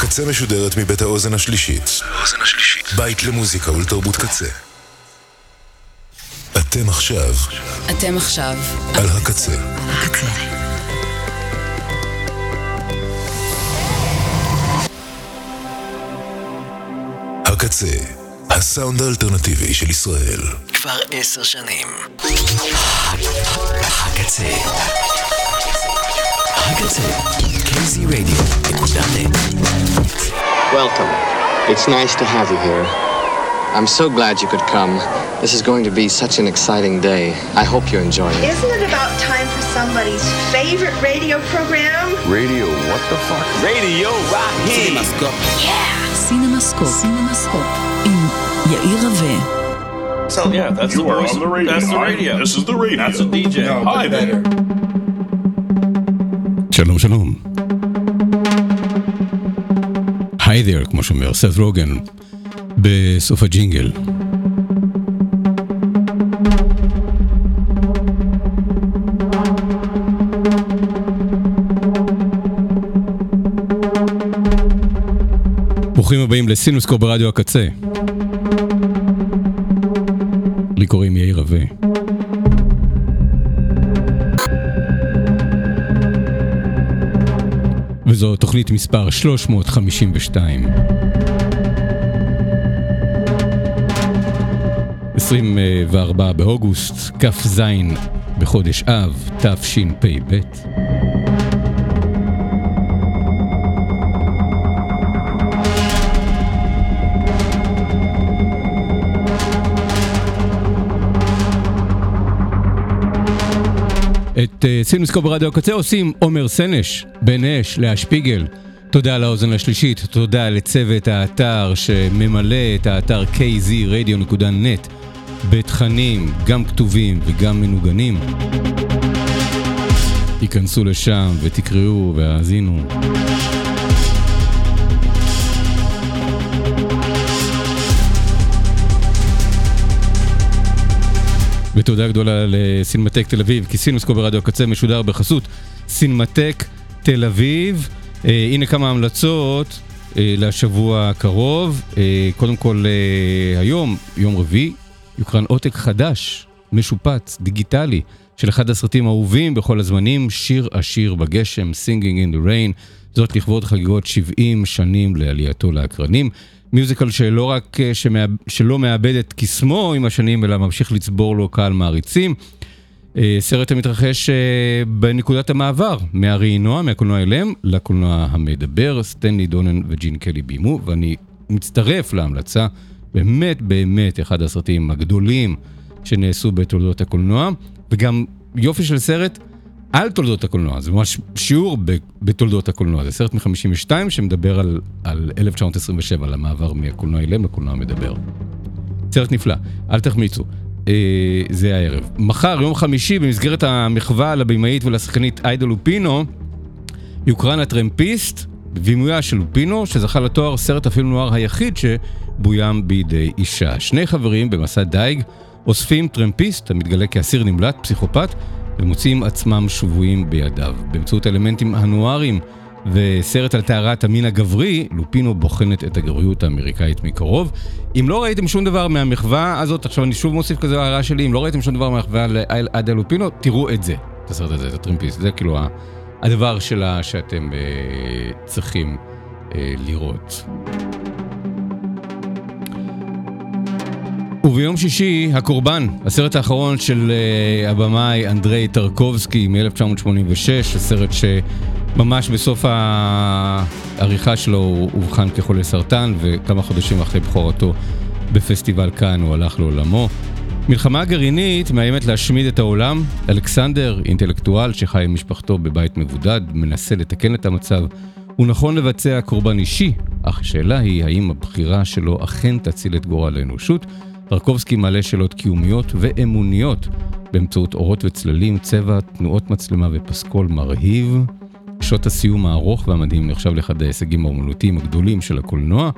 הקצה משודרת מבית האוזן השלישית. בית למוזיקה ולתרבות קצה. אתם עכשיו אתם עכשיו על הקצה. הקצה. הקצה, הסאונד האלטרנטיבי של ישראל. כבר עשר שנים. הקצה. הקצה. Welcome. It's nice to have you here. I'm so glad you could come. This is going to be such an exciting day. I hope you enjoy it. Isn't it about time for somebody's favorite radio program? Radio, what the fuck? Radio Rock CinemaScope. Yeah! CinemaScope. CinemaScope. In Yair Rave. So, yeah, that's you the voice. The radio. That's the radio. This is the radio. That's a DJ. No, Hi there. Shalom, shalom. היי there, כמו שאומר סת רוגן, בסוף הג'ינגל. ברוכים הבאים לסינוסקו ברדיו הקצה. לי קוראים יאיר רווה. וזו תוכנית מספר 352. 24 באוגוסט, כ"ז בחודש אב, תשפ"ב. את אה, סינוסקופ ברדיו הקצה עושים עומר סנש, בן אש, לאה שפיגל. תודה לאוזן השלישית, תודה לצוות האתר שממלא את האתר kzradio.net בתכנים, גם כתובים וגם מנוגנים. היכנסו לשם ותקראו והאזינו. ותודה גדולה לסינמטק תל אביב, כי סינוסקו ברדיו הקצה משודר בחסות סינמטק תל אביב. אה, הנה כמה המלצות אה, לשבוע הקרוב. אה, קודם כל, אה, היום, יום רביעי, יוקרן עותק חדש, משופץ, דיגיטלי, של אחד הסרטים האהובים בכל הזמנים, שיר עשיר בגשם, Singing in the Rain, זאת לכבוד חגיגות 70 שנים לעלייתו לאקרנים. מיוזיקל שלא רק אה, שמאב... שלא מאבד את קסמו עם השנים, אלא ממשיך לצבור לו קהל מעריצים. אה, סרט המתרחש אה, בנקודת המעבר, מהראינוע, מהקולנוע אליהם, לקולנוע המדבר, סטנלי דונן וג'ין קלי ביימו, ואני מצטרף להמלצה, באמת באמת אחד הסרטים הגדולים שנעשו בתולדות הקולנוע, וגם יופי של סרט על תולדות הקולנוע, זה ממש שיעור בתולדות הקולנוע, זה סרט מ-52 שמדבר על, על 1927, על המעבר מהקולנוע אליהם לקולנוע המדבר. סרט נפלא, אל תחמיצו. אה, זה הערב. מחר, יום חמישי, במסגרת המחווה לבמאית ולשחקנית איידה לופינו, יוקרן הטרמפיסט, בבימויה של לופינו, שזכה לתואר סרט הפילם נוער היחיד שבוים בידי אישה. שני חברים במסע דייג אוספים טרמפיסט המתגלה כאסיר נמלט, פסיכופת, ומוצאים עצמם שבויים בידיו. באמצעות האלמנטים הנוארים וסרט על טהרת המין הגברי, לופינו בוחנת את הגבריות האמריקאית מקרוב. אם לא ראיתם שום דבר מהמחווה הזאת, עכשיו אני שוב מוסיף כזה הערה שלי, אם לא ראיתם שום דבר מהמחווה לעדה לופינו, תראו את זה, את הסרט הזה, את הטרמפיסט, זה כאילו הדבר שלה שאתם אה, צריכים אה, לראות. וביום שישי, הקורבן, הסרט האחרון של uh, הבמאי אנדריי טרקובסקי מ-1986, הסרט שממש בסוף העריכה שלו הוא אובחן כחולה סרטן, וכמה חודשים אחרי בכורתו בפסטיבל כאן הוא הלך לעולמו. מלחמה גרעינית מאיימת להשמיד את העולם. אלכסנדר, אינטלקטואל שחי עם משפחתו בבית מבודד, מנסה לתקן את המצב. הוא נכון לבצע קורבן אישי, אך השאלה היא האם הבחירה שלו אכן תציל את גורל האנושות. טרקובסקי מעלה שאלות קיומיות ואמוניות באמצעות אורות וצללים, צבע, תנועות מצלמה ופסקול מרהיב. שעות הסיום הארוך והמדהים נחשב לאחד ההישגים האומנותיים הגדולים של הקולנוע.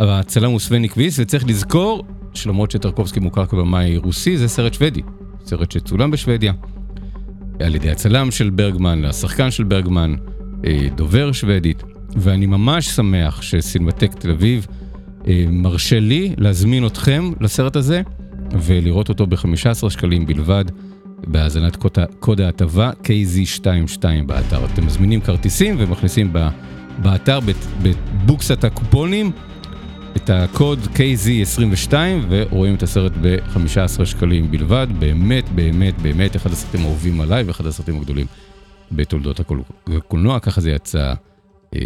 אבל הצלם הוא סווני קוויס, וצריך לזכור שלמרות שטרקובסקי מוכר כבמאי רוסי, זה סרט שוודי. סרט שצולם בשוודיה. על ידי הצלם של ברגמן, השחקן של ברגמן, אה, דובר שוודית. ואני ממש שמח שסינמטק תל אביב מרשה לי להזמין אתכם לסרט הזה ולראות אותו ב-15 שקלים בלבד בהאזנת קוד ההטבה KZ22 באתר. אתם מזמינים כרטיסים ומכניסים באתר בבוקסת הקופונים את הקוד KZ22 ורואים את הסרט ב-15 שקלים בלבד. באמת, באמת, באמת אחד הסרטים האהובים עליי ואחד הסרטים הגדולים בתולדות הקולנוע, ככה זה יצא. אה,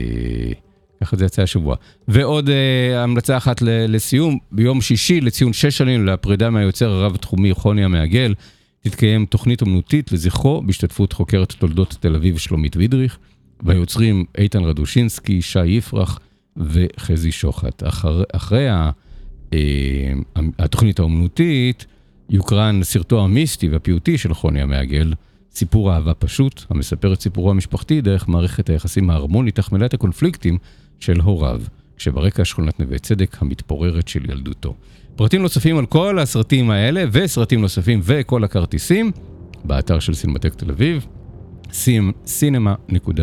ככה זה יצא השבוע. ועוד אה, המלצה אחת לסיום, ביום שישי לציון שש שנים לפרידה מהיוצר הרב-תחומי חוני המעגל, תתקיים תוכנית אמנותית לזכרו בהשתתפות חוקרת תולדות תל אביב שלומית וידריך, והיוצרים איתן רדושינסקי, שי יפרח וחזי שוחט. אחר, אחרי ה, אה, התוכנית האמנותית יוקרן סרטו המיסטי והפיוטי של חוני המעגל, סיפור אהבה פשוט, המספר את סיפורו המשפחתי דרך מערכת היחסים ההרמונית אך מלאת הקונפליקטים של הוריו, כשברקע שכונת נווה צדק המתפוררת של ילדותו. פרטים נוספים על כל הסרטים האלה וסרטים נוספים וכל הכרטיסים באתר של סינמטק תל אביב, cinema.co.il.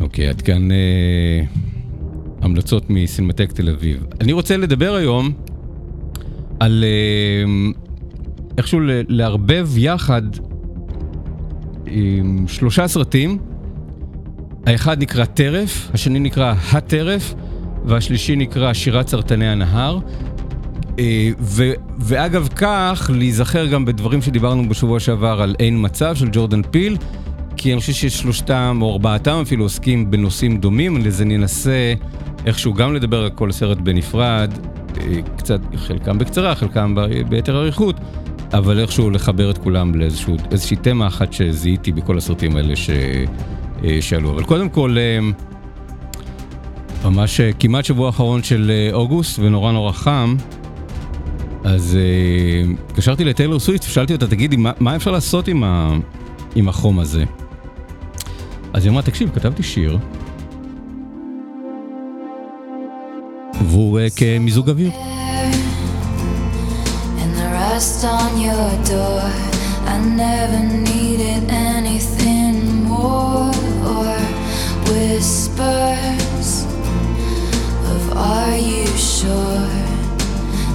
אוקיי, עד כאן אה, המלצות מסינמטק תל אביב. אני רוצה לדבר היום על אה, איכשהו לערבב יחד שלושה סרטים. האחד נקרא טרף, השני נקרא הטרף, והשלישי נקרא שירת סרטני הנהר. אה, ו, ואגב כך, להיזכר גם בדברים שדיברנו בשבוע שעבר על אין מצב של ג'ורדן פיל, כי אני חושב ששלושתם או ארבעתם אפילו עוסקים בנושאים דומים, אז אני אנסה איכשהו גם לדבר על כל הסרט בנפרד, אה, קצת, חלקם בקצרה, חלקם ביתר אריכות, אבל איכשהו לחבר את כולם לאיזושהי תמה אחת שזיהיתי בכל הסרטים האלה ש, אה, שעלו. אבל קודם כל, אה, ממש כמעט שבוע אחרון של אוגוסט ונורא נורא חם, אז התקשרתי לטיילור סוויפט ושאלתי אותה, תגידי, מה, מה אפשר לעשות עם, ה, עם החום הזה? אז היא אמרה, תקשיב, כתבתי שיר. והוא כמיזוג אוויר. On your door. I never needed anything more or whispers of are you sure?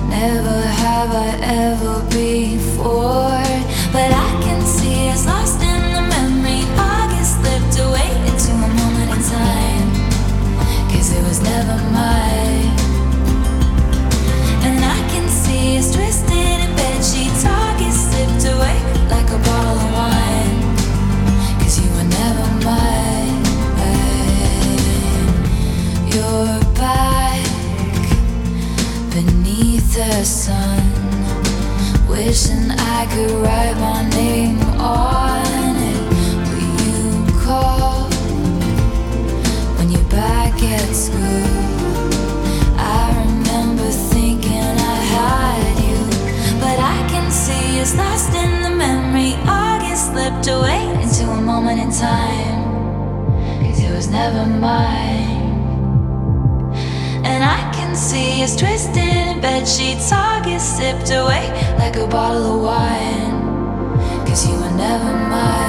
Never have I ever Wishing I could write my name on it. Will you call when you're back at school? I remember thinking I had you, but I can see it's lost in the memory. August slipped away into a moment in time. Cause it was never mine. See us twisting, bed sheets all get sipped away like a bottle of wine. Cause you were never mine.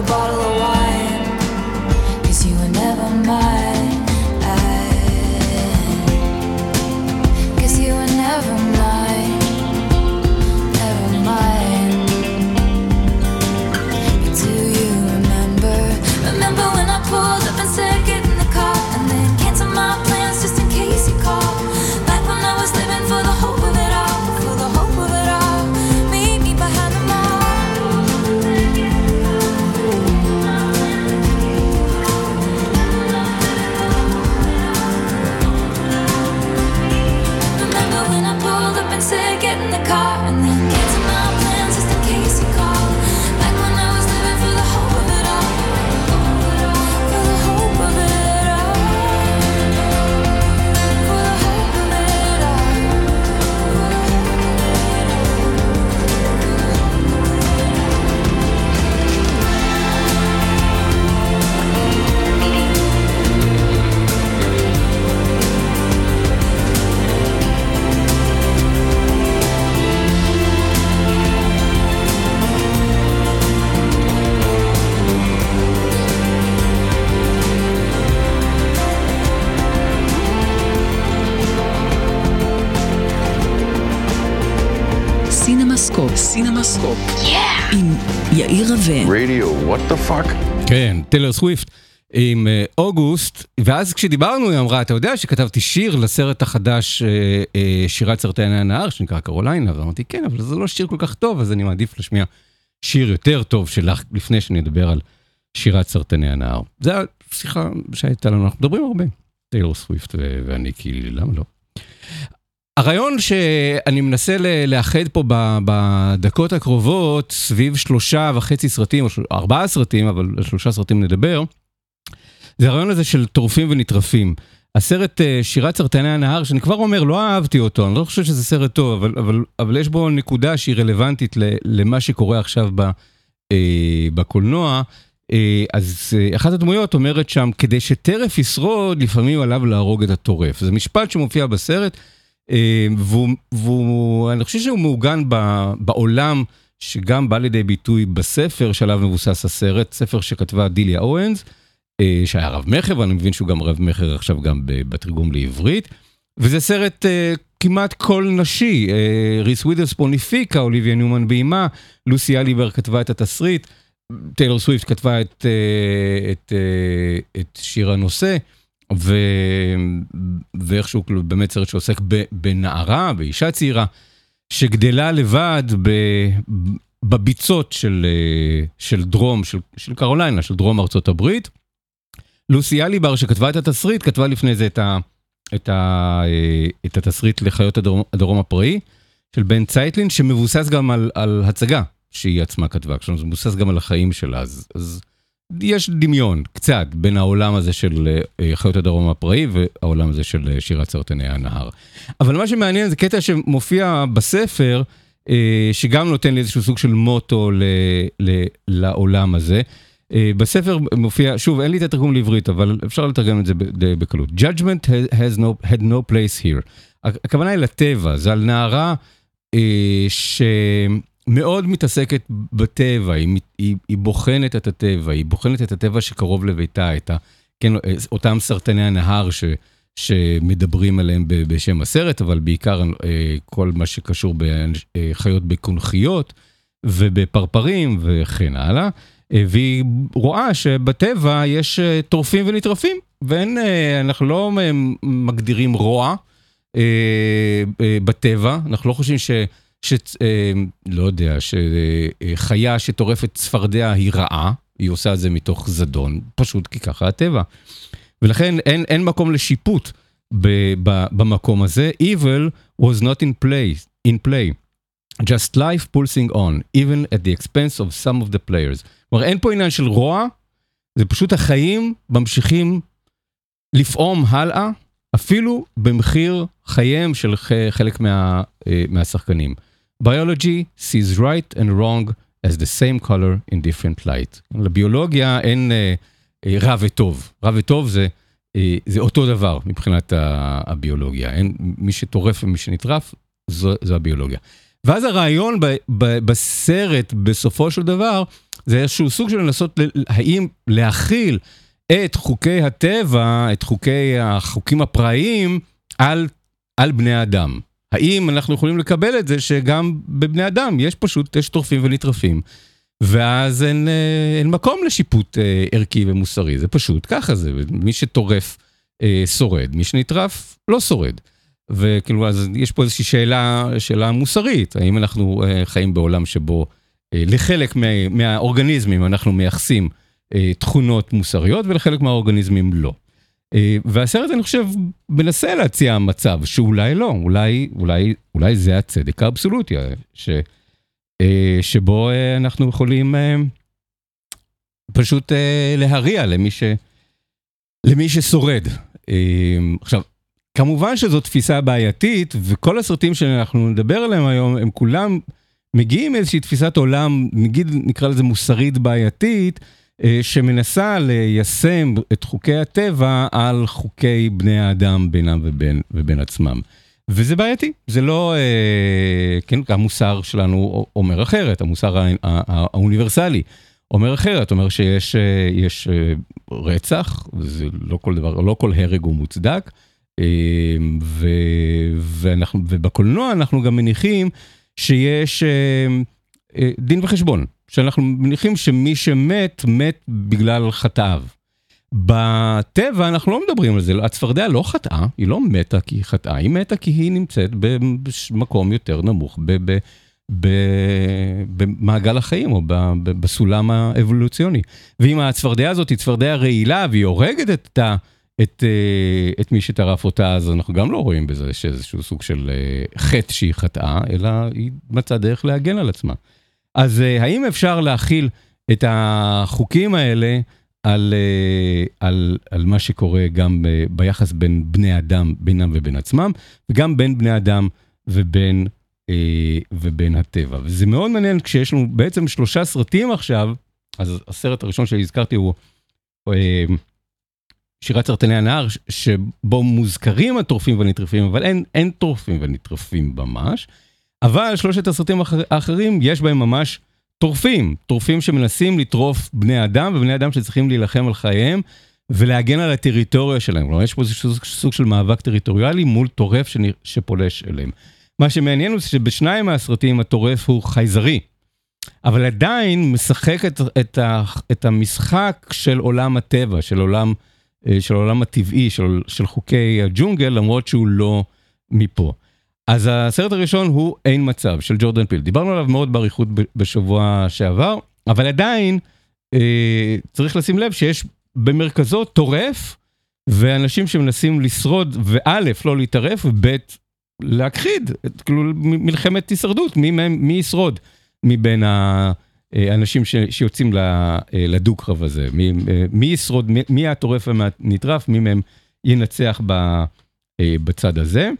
a bottle of wine. Cause you were never mine. סינמסקופ. עם יאיר רווה. רדיו, what the fuck? כן, טיילר סוויפט עם אה, אוגוסט, ואז כשדיברנו היא אמרה, אתה יודע שכתבתי שיר לסרט החדש, אה, אה, שירת סרטני הנהר, שנקרא קרוליינה, ואמרתי, כן, אבל זה לא שיר כל כך טוב, אז אני מעדיף להשמיע שיר יותר טוב שלך, לפני שאני אדבר על שירת סרטני הנהר. זו השיחה שהייתה לנו, אנחנו מדברים הרבה, טיילר סוויפט ואני, כי למה לא? הרעיון שאני מנסה לאחד פה בדקות הקרובות, סביב שלושה וחצי סרטים, או ארבעה סרטים, אבל על שלושה סרטים נדבר, זה הרעיון הזה של טורפים ונטרפים. הסרט אה, שירת סרטני הנהר, שאני כבר אומר, לא אהבתי אותו, אני לא חושב שזה סרט טוב, אבל, אבל, אבל יש בו נקודה שהיא רלוונטית למה שקורה עכשיו ב, אה, בקולנוע. אה, אז אה, אחת הדמויות אומרת שם, כדי שטרף ישרוד, לפעמים עליו להרוג את הטורף. זה משפט שמופיע בסרט, אה, והוא, והוא, אני חושב שהוא מעוגן בעולם, שגם בא לידי ביטוי בספר שעליו מבוסס הסרט, ספר שכתבה דיליה אורנס. אה, שהיה רב מכר, ואני מבין שהוא גם רב מכר עכשיו גם בתרגום לעברית. וזה סרט uh, כמעט כל נשי, uh, ריס ווידרספון הפיקה, אוליביה ניומן ביימה, לוסי אליבר כתבה את התסריט, טיילור סוויפט כתבה את, uh, את, uh, את שיר הנושא, ו... ואיכשהו כאילו באמת סרט שעוסק ב... בנערה, באישה צעירה, שגדלה לבד ב... בביצות של, uh, של דרום, של, של קרוליינה, של דרום ארצות הברית. לוסי אליבר שכתבה את התסריט, כתבה לפני זה את, ה, את, ה, אה, את התסריט לחיות הדרום, הדרום הפראי של בן צייטלין, שמבוסס גם על, על הצגה שהיא עצמה כתבה, כלומר זה מבוסס גם על החיים שלה, אז, אז יש דמיון קצת בין העולם הזה של אה, חיות הדרום הפראי והעולם הזה של אה, שירת סרטני הנהר. אבל מה שמעניין זה קטע שמופיע בספר, שגם נותן לי איזשהו סוג של מוטו ל, ל, לעולם הזה. בספר מופיע, שוב, אין לי את התרגום לעברית, אבל אפשר לתרגם את זה בקלות. Judgment has no, had no place here. הכוונה היא לטבע, זה על נערה אה, שמאוד מתעסקת בטבע, היא, היא, היא בוחנת את הטבע, היא בוחנת את הטבע שקרוב לביתה, את ה, כן, אותם סרטני הנהר ש, שמדברים עליהם בשם הסרט, אבל בעיקר אה, כל מה שקשור בחיות בקונכיות ובפרפרים וכן הלאה. והיא רואה שבטבע יש טורפים ונטרפים, ואנחנו לא מגדירים רוע בטבע, אנחנו לא חושבים ש... ש... לא יודע, שחיה שטורפת צפרדע היא רעה, היא עושה את זה מתוך זדון, פשוט כי ככה הטבע. ולכן אין, אין מקום לשיפוט ב, ב, במקום הזה. Evil was not in play, in play. Just life pulsing on, even at the expense of some of the players. כלומר, אין פה עניין של רוע, זה פשוט החיים ממשיכים לפעום הלאה, אפילו במחיר חייהם של חלק מה, מהשחקנים. Biology sees right and wrong as the same color in different light. לביולוגיה אין אה, רע וטוב. רע וטוב זה, אה, זה אותו דבר מבחינת הביולוגיה. אין מי שטורף ומי שנטרף, זו, זו הביולוגיה. ואז הרעיון ב, ב, בסרט, בסופו של דבר, זה איזשהו סוג של לנסות, האם להכיל את חוקי הטבע, את חוקי החוקים הפראיים, על, על בני אדם. האם אנחנו יכולים לקבל את זה שגם בבני אדם יש פשוט, יש טורפים ונטרפים, ואז אין, אין מקום לשיפוט ערכי ומוסרי, זה פשוט ככה זה, מי שטורף שורד, מי שנטרף לא שורד. וכאילו, אז יש פה איזושהי שאלה, שאלה מוסרית, האם אנחנו חיים בעולם שבו לחלק מה, מהאורגניזמים אנחנו מייחסים תכונות מוסריות ולחלק מהאורגניזמים לא. והסרט אני חושב מנסה להציע מצב שאולי לא, אולי, אולי, אולי זה הצדק האבסולוטי, ש, שבו אנחנו יכולים פשוט להריע למי, ש, למי ששורד. עכשיו, כמובן שזו תפיסה בעייתית, וכל הסרטים שאנחנו נדבר עליהם היום, הם כולם מגיעים מאיזושהי תפיסת עולם, נגיד נקרא לזה מוסרית בעייתית, שמנסה ליישם את חוקי הטבע על חוקי בני האדם בינם ובין, ובין עצמם. וזה בעייתי, זה לא, כן, המוסר שלנו אומר אחרת, המוסר האוניברסלי אומר אחרת, אומר שיש יש רצח, זה לא כל דבר, לא כל הרג הוא מוצדק. ו, ואנחנו, ובקולנוע אנחנו גם מניחים שיש אה, אה, דין וחשבון, שאנחנו מניחים שמי שמת, מת בגלל חטאיו. בטבע אנחנו לא מדברים על זה, הצפרדע לא חטאה, היא לא מתה כי היא חטאה, היא מתה כי היא נמצאת במקום יותר נמוך, במעגל החיים או ב, ב, בסולם האבולוציוני. ואם הצפרדע הזאת היא צפרדע רעילה והיא הורגת את, את, את, את מי שטרף אותה, אז אנחנו גם לא רואים בזה שאיזשהו סוג של אה, חטא שהיא חטאה, אלא היא מצאה דרך להגן על עצמה. אז אה, האם אפשר להכיל את החוקים האלה? על, אה, על, על מה שקורה גם אה, ביחס בין בני אדם, בינם ובין עצמם, וגם בין בני אדם ובין, אה, ובין הטבע. וזה מאוד מעניין כשיש לנו בעצם שלושה סרטים עכשיו, אז הסרט הראשון שהזכרתי הוא שירת סרטני הנהר, שבו מוזכרים הטורפים והנטרפים, אבל אין, אין טורפים ונטרפים ממש. אבל שלושת הסרטים האחרים, יש בהם ממש טורפים, טורפים שמנסים לטרוף בני אדם, ובני אדם שצריכים להילחם על חייהם ולהגן על הטריטוריה שלהם. כלומר, יש פה איזשהו סוג של מאבק טריטוריאלי מול טורף שפולש אליהם. מה שמעניין הוא שבשניים מהסרטים הטורף הוא חייזרי, אבל עדיין משחק את, את, ה, את המשחק של עולם הטבע, של עולם, אה, של עולם הטבעי, של, של חוקי הג'ונגל, למרות שהוא לא מפה. אז הסרט הראשון הוא אין מצב של ג'ורדן פיל. דיברנו עליו מאוד באריכות בשבוע שעבר, אבל עדיין אה, צריך לשים לב שיש במרכזו טורף, ואנשים שמנסים לשרוד, וא', לא להתערף, וב', להכחיד, כאילו מלחמת הישרדות, מי, מי ישרוד מבין האנשים ש, שיוצאים לדו-קרב הזה, מי, מי ישרוד, מי, הטורף והנטרף, מי מהם ינצח אה, בצד הזה.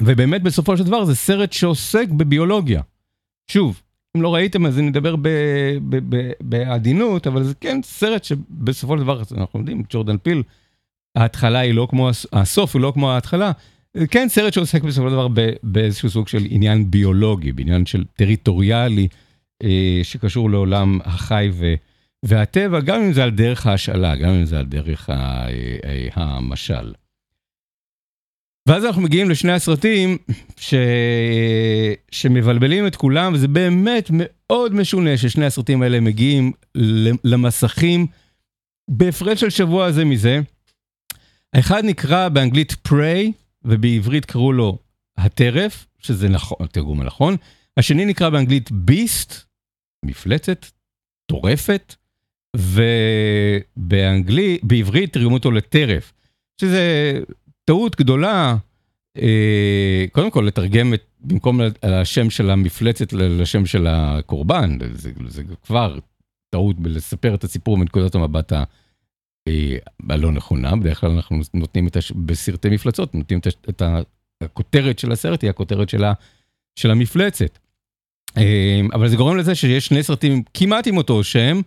ובאמת בסופו של דבר זה סרט שעוסק בביולוגיה. שוב, אם לא ראיתם אז אני אדבר בעדינות, אבל זה כן סרט שבסופו של דבר, אנחנו יודעים, ג'ורדן פיל, ההתחלה היא לא כמו, הסוף הוא לא כמו ההתחלה. כן סרט שעוסק בסופו של דבר באיזשהו סוג של עניין ביולוגי, בעניין של טריטוריאלי אה, שקשור לעולם החי ו, והטבע, גם אם זה על דרך ההשאלה, גם אם זה על דרך ה, אה, המשל. ואז אנחנו מגיעים לשני הסרטים ש... שמבלבלים את כולם, וזה באמת מאוד משונה ששני הסרטים האלה מגיעים למסכים בהפרש של שבוע זה מזה. האחד נקרא באנגלית פריי, ובעברית קראו לו הטרף, שזה נכון, התרגום הנכון. השני נקרא באנגלית ביסט, מפלצת, טורפת, ובאנגלית, בעברית תרגמו אותו לטרף, שזה טעות גדולה, אה, קודם כל לתרגם את, במקום השם של המפלצת לשם של הקורבן, זה, זה כבר טעות בלספר את הסיפור מנקודת המבט ה... אה, הלא נכונה, בדרך כלל אנחנו נותנים את הש... בסרטי מפלצות, נותנים את, הש... את הכותרת של הסרט היא הכותרת של, ה... של המפלצת. אה, אבל זה גורם לזה שיש שני סרטים כמעט עם אותו שם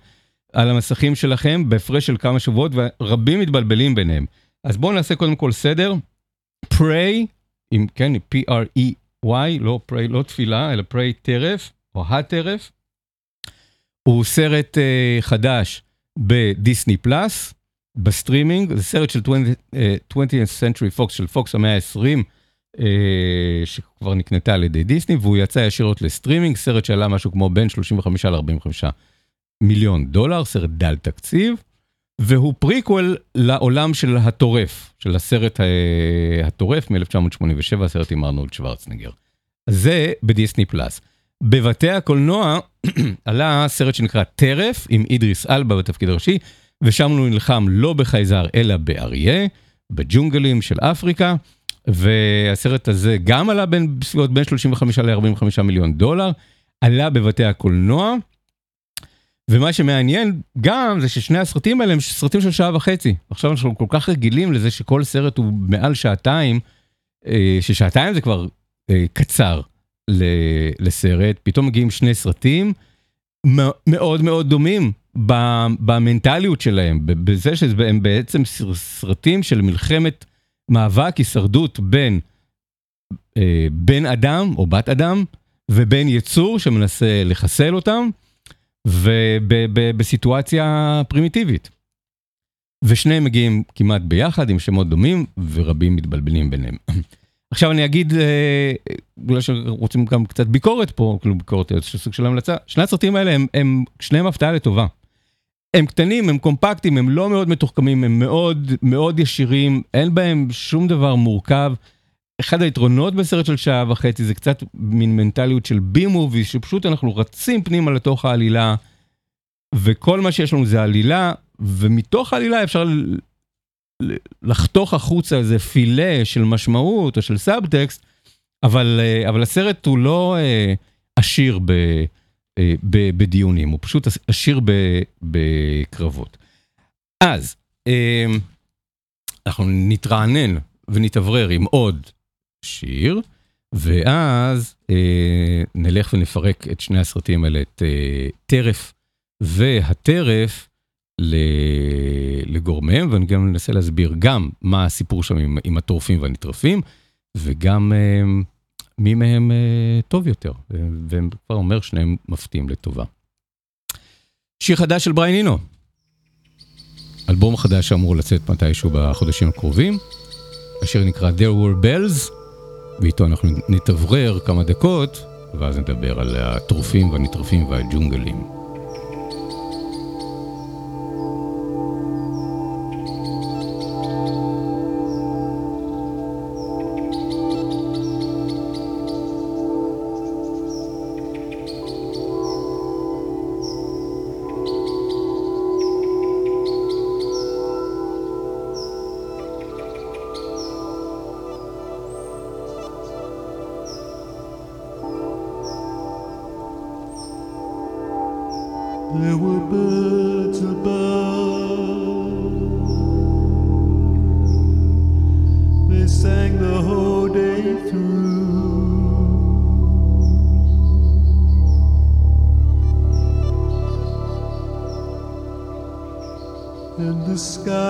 על המסכים שלכם בהפרש של כמה שבועות ורבים מתבלבלים ביניהם. אז בואו נעשה קודם כל סדר. pray, עם, כן, P-R-E-Y, לא pray, לא תפילה, אלא pray טרף, או הטרף. הוא סרט אה, חדש בדיסני פלאס, בסטרימינג, זה סרט של 20, אה, 20th Century Fox, של פוקס המאה ה-20, אה, שכבר נקנתה על ידי דיסני, והוא יצא ישירות לסטרימינג, סרט שעלה משהו כמו בין 35 ל-45 מיליון דולר, סרט דל תקציב. והוא פריקוול לעולם של הטורף, של הסרט אה, הטורף מ-1987, הסרט עם ארנולד שוורצנגר. זה בדיסני פלאס. בבתי הקולנוע עלה סרט שנקרא טרף, עם אידריס אלבה בתפקיד הראשי, ושם הוא נלחם לא בחייזר אלא באריה, בג'ונגלים של אפריקה, והסרט הזה גם עלה בין, בין 35 ל-45 מיליון דולר, עלה בבתי הקולנוע. ומה שמעניין גם זה ששני הסרטים האלה הם סרטים של שעה וחצי. עכשיו אנחנו כל כך רגילים לזה שכל סרט הוא מעל שעתיים, אה, ששעתיים זה כבר אה, קצר לסרט, פתאום מגיעים שני סרטים מאוד מאוד דומים במנטליות שלהם, בזה שהם בעצם סרטים של מלחמת מאבק הישרדות בין אה, בן אדם או בת אדם ובין יצור שמנסה לחסל אותם. ובסיטואציה פרימיטיבית. ושניהם מגיעים כמעט ביחד עם שמות דומים ורבים מתבלבלים ביניהם. עכשיו אני אגיד, אה, בגלל שרוצים גם קצת ביקורת פה, כאילו ביקורת, איזשהו סוג של המלצה, שני הסרטים האלה הם, הם שניהם הפתעה לטובה. הם קטנים, הם קומפקטיים, הם לא מאוד מתוחכמים, הם מאוד מאוד ישירים, אין בהם שום דבר מורכב. אחד היתרונות בסרט של שעה וחצי זה קצת מין מנטליות של בי מובי, שפשוט אנחנו רצים פנימה לתוך העלילה, וכל מה שיש לנו זה עלילה, ומתוך העלילה אפשר לחתוך החוצה איזה פילה של משמעות או של סאבטקסט, אבל, אה, אבל הסרט הוא לא אה, עשיר ב, אה, ב, בדיונים, הוא פשוט עשיר ב, בקרבות. אז, אנחנו נתרענן ונתאוורר עם עוד שיר, ואז אה, נלך ונפרק את שני הסרטים האלה, את אה, טרף והטרף לגורמיהם, ואני גם אנסה להסביר גם מה הסיפור שם עם, עם הטורפים והנטרפים, וגם אה, מי מהם אה, טוב יותר, ו- והם כבר אומר שניהם מפתיעים לטובה. שיר חדש של בריין נינו. אלבום חדש שאמור לצאת מתישהו בחודשים הקרובים. השיר נקרא There were bells, ואיתו אנחנו נתאוורר כמה דקות, ואז נדבר על הטורפים והנטרפים והג'ונגלים. Sky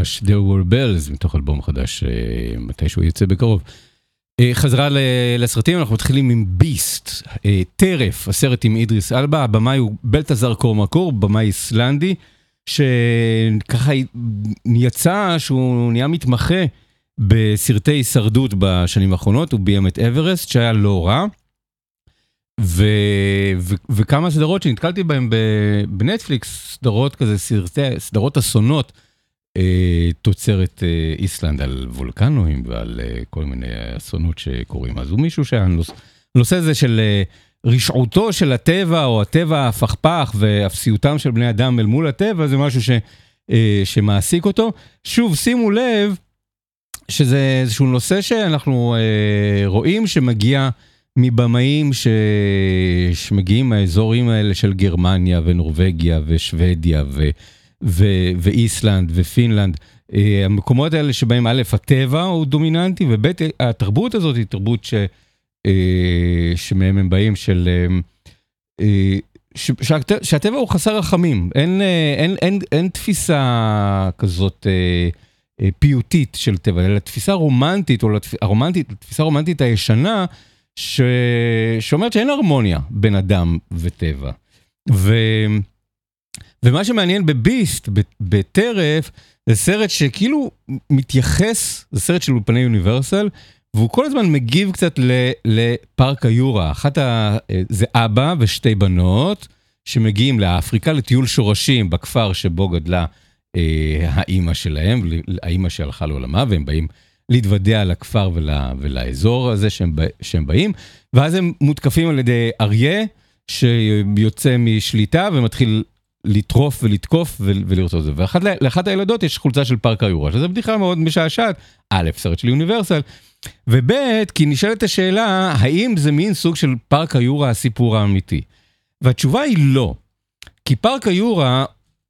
אינו חדש, There were bells, מתוך אלבום חדש, אה, מתישהו יצא בקרוב. אה, חזרה לסרטים, אנחנו מתחילים עם ביסט, אה, טרף, הסרט עם אידריס אלבה, הבמאי הוא בלטזר קורמקור, במאי איסלנדי, שככה יצא שהוא נהיה מתמחה בסרטי הישרדות בשנים האחרונות, הוא ביים את אברסט, שהיה לא רע. ו, ו, וכמה סדרות שנתקלתי בהן בנטפליקס, סדרות כזה, סרטי, סדרות אסונות, תוצרת אה, איסלנד על וולקנואים ועל אה, כל מיני אסונות שקורים. אז הוא מישהו שהנושא הנושא הזה של אה, רשעותו של הטבע, או הטבע הפכפך ואפסיותם של בני אדם אל מול הטבע, זה משהו ש, אה, שמעסיק אותו. שוב, שימו לב שזה איזשהו נושא שאנחנו אה, רואים שמגיע מבמאים ש... שמגיעים מהאזורים האלה של גרמניה ונורבגיה ושוודיה ו... ו... ואיסלנד ופינלנד. אה, המקומות האלה שבהם א', הטבע הוא דומיננטי, וב', התרבות הזאת היא תרבות ש... אה, שמהם הם באים של... אה, אה, ש... שהט... שהטבע הוא חסר רחמים, אין, אה, אין, אין, אין תפיסה כזאת אה, אה, פיוטית של טבע, אלא תפיסה רומנטית, או לתפ... הרומנטית, תפיסה רומנטית הישנה, ש... שאומרת שאין הרמוניה בין אדם וטבע. ו... ומה שמעניין בביסט, בטרף, זה סרט שכאילו מתייחס, זה סרט של אולפני יוניברסל, והוא כל הזמן מגיב קצת לפארק היורה. אחת ה... זה אבא ושתי בנות שמגיעים לאפריקה לטיול שורשים בכפר שבו גדלה אה, האימא שלהם, האימא שהלכה לעולמה, והם באים להתוודע לכפר ול, ולאזור הזה שהם, שהם באים, ואז הם מותקפים על ידי אריה שיוצא משליטה ומתחיל לטרוף ולתקוף ול- ולרצות את זה. ואחת ל- לאחת הילדות יש חולצה של פארק היורה, שזו בדיחה מאוד משעשעת. א', סרט של יוניברסל, וב', כי נשאלת השאלה, האם זה מין סוג של פארק היורה הסיפור האמיתי? והתשובה היא לא. כי פארק היורה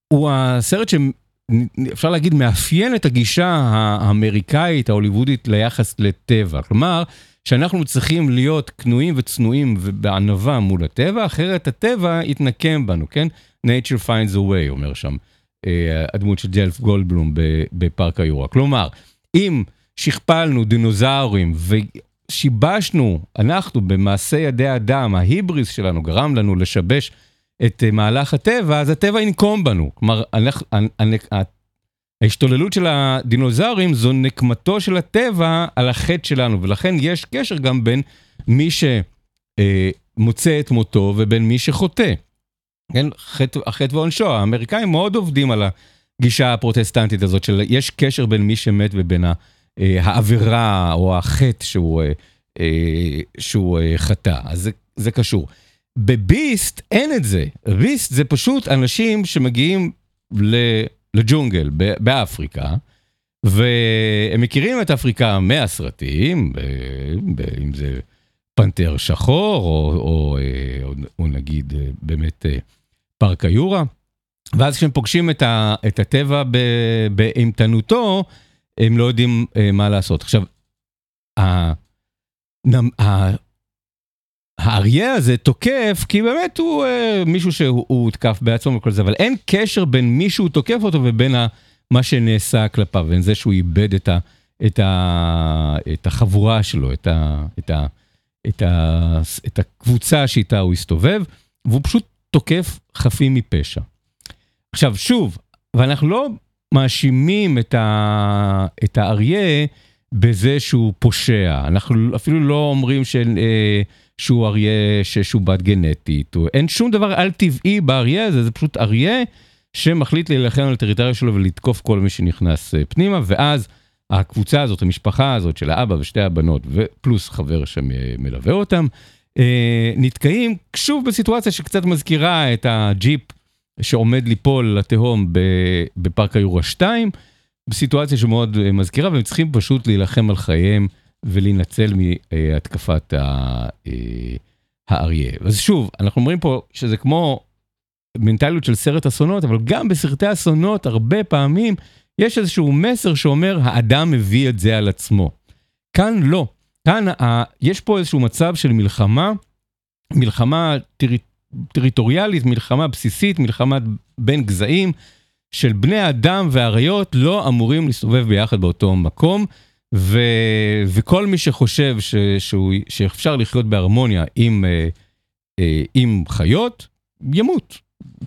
הוא הסרט שאפשר להגיד מאפיין את הגישה האמריקאית, ההוליוודית, ליחס לטבע. כלומר, שאנחנו צריכים להיות כנועים וצנועים ובענווה מול הטבע, אחרת הטבע יתנקם בנו, כן? nature finds a way, אומר שם אה, הדמות של ג'לף גולדבלום בפארק היורה. כלומר, אם שכפלנו דינוזאורים ושיבשנו, אנחנו במעשה ידי אדם, ההיבריס שלנו גרם לנו לשבש את אה, מהלך הטבע, אז הטבע ינקום בנו. כלומר, אנחנו, ההשתוללות של הדינוזאורים זו נקמתו של הטבע על החטא שלנו, ולכן יש קשר גם בין מי שמוצא את מותו ובין מי שחוטא. כן, חטא, החטא ועונשו, האמריקאים מאוד עובדים על הגישה הפרוטסטנטית הזאת של יש קשר בין מי שמת ובין אה, העבירה או החטא שהוא, אה, אה, שהוא אה, חטא, אז זה, זה קשור. בביסט אין את זה, ביסט זה פשוט אנשים שמגיעים ל- לג'ונגל באפריקה, והם מכירים את אפריקה מהסרטים, אם זה פנתר שחור, או, או, אה, או, או נגיד אה, באמת אה, פארק היורה, ואז כשהם פוגשים את, ה, את הטבע באימתנותו, הם לא יודעים מה לעשות. עכשיו, ה- נם- ה- האריה הזה תוקף כי באמת הוא אה, מישהו שהוא הוא הותקף בעצמו וכל זה, אבל אין קשר בין מי שהוא תוקף אותו ובין ה, מה שנעשה כלפיו, בין זה שהוא איבד את, ה, את, ה, את החבורה שלו, את, ה, את, ה, את, ה, את הקבוצה שאיתה הוא הסתובב, והוא פשוט תוקף חפים מפשע. עכשיו שוב, ואנחנו לא מאשימים את, ה, את האריה בזה שהוא פושע, אנחנו אפילו לא אומרים ש... אה, שהוא אריה ששובט גנטית, או אין שום דבר על טבעי באריה הזה, זה פשוט אריה שמחליט להילחם על הטריטוריה שלו ולתקוף כל מי שנכנס אה, פנימה, ואז הקבוצה הזאת, המשפחה הזאת של האבא ושתי הבנות, ופלוס חבר שמלווה אותם, אה, נתקעים שוב בסיטואציה שקצת מזכירה את הג'יפ שעומד ליפול לתהום בפארק היורה 2, בסיטואציה שמאוד אה, מזכירה, והם צריכים פשוט להילחם על חייהם ולהינצל מהתקפת האריה. אז שוב, אנחנו אומרים פה שזה כמו מנטליות של סרט אסונות, אבל גם בסרטי אסונות הרבה פעמים יש איזשהו מסר שאומר האדם מביא את זה על עצמו. כאן לא. כאן ה, יש פה איזשהו מצב של מלחמה, מלחמה טרי, טריטוריאלית, מלחמה בסיסית, מלחמה בין גזעים, של בני אדם ואריות לא אמורים להסתובב ביחד באותו מקום, וכל מי שחושב ש, שהוא, שאפשר לחיות בהרמוניה עם, אה, אה, עם חיות, ימות.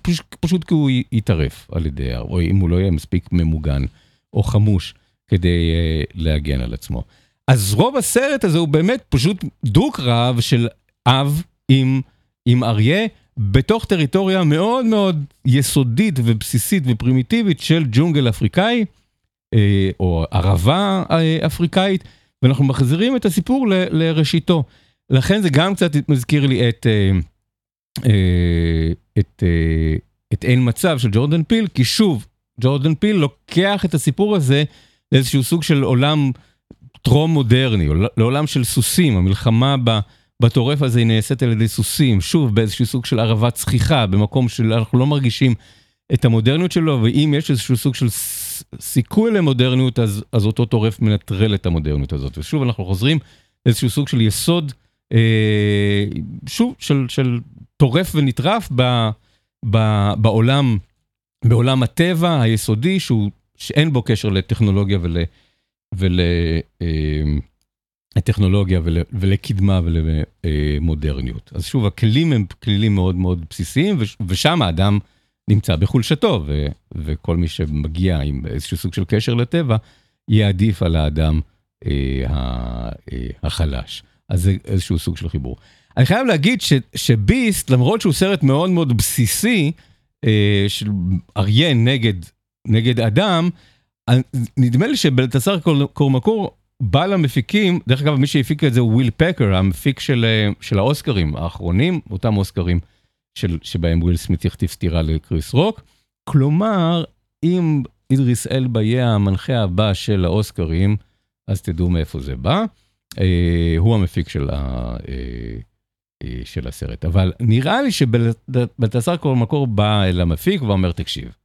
פשוט, פשוט כי הוא יטרף על ידי, או אם הוא לא יהיה מספיק ממוגן או חמוש כדי uh, להגן על עצמו. אז רוב הסרט הזה הוא באמת פשוט דו-קרב של אב עם, עם אריה בתוך טריטוריה מאוד מאוד יסודית ובסיסית ופרימיטיבית של ג'ונגל אפריקאי, אה, או ערבה אה, אפריקאית, ואנחנו מחזירים את הסיפור לראשיתו. לכן זה גם קצת מזכיר לי את... אה, אה, את, אה, את אין מצב של ג'ורדן פיל, כי שוב, ג'ורדן פיל לוקח את הסיפור הזה לאיזשהו סוג של עולם טרום מודרני, לעולם של סוסים, המלחמה בטורף הזה היא נעשית על ידי סוסים, שוב באיזשהו סוג של ערבת צחיחה, במקום שאנחנו לא מרגישים את המודרניות שלו, ואם יש איזשהו סוג של סיכוי למודרניות, אז, אז אותו טורף מנטרל את המודרניות הזאת. ושוב אנחנו חוזרים לאיזשהו סוג של יסוד, אה, שוב, של, של טורף ונטרף ב, ב, בעולם, בעולם הטבע היסודי, שהוא, שאין בו קשר לטכנולוגיה ול... ול אה, לטכנולוגיה ול, ולקדמה ולמודרניות. אז שוב, הכלים הם כלים מאוד מאוד בסיסיים, ושם האדם נמצא בחולשתו, ו, וכל מי שמגיע עם איזשהו סוג של קשר לטבע, יהיה עדיף על האדם אה, אה, החלש. אז זה איזשהו סוג של חיבור. אני חייב להגיד ש, שביסט, למרות שהוא סרט מאוד מאוד בסיסי, אה, של אריה נגד, נגד אדם, נדמה לי שבלטסר קורמקור בא למפיקים, דרך אגב מי שהפיק את זה הוא וויל פקר, המפיק של, אה, של האוסקרים האחרונים, אותם אוסקרים שבהם וויל סמית יכתיב סטירה לקריס רוק. כלומר, אם אידריס אלבה יהיה המנחה הבא של האוסקרים, אז תדעו מאיפה זה בא. אה, הוא המפיק של, ה, אה, אה, של הסרט. אבל נראה לי שבלטסר קורמקור בא אל המפיק ואומר, תקשיב,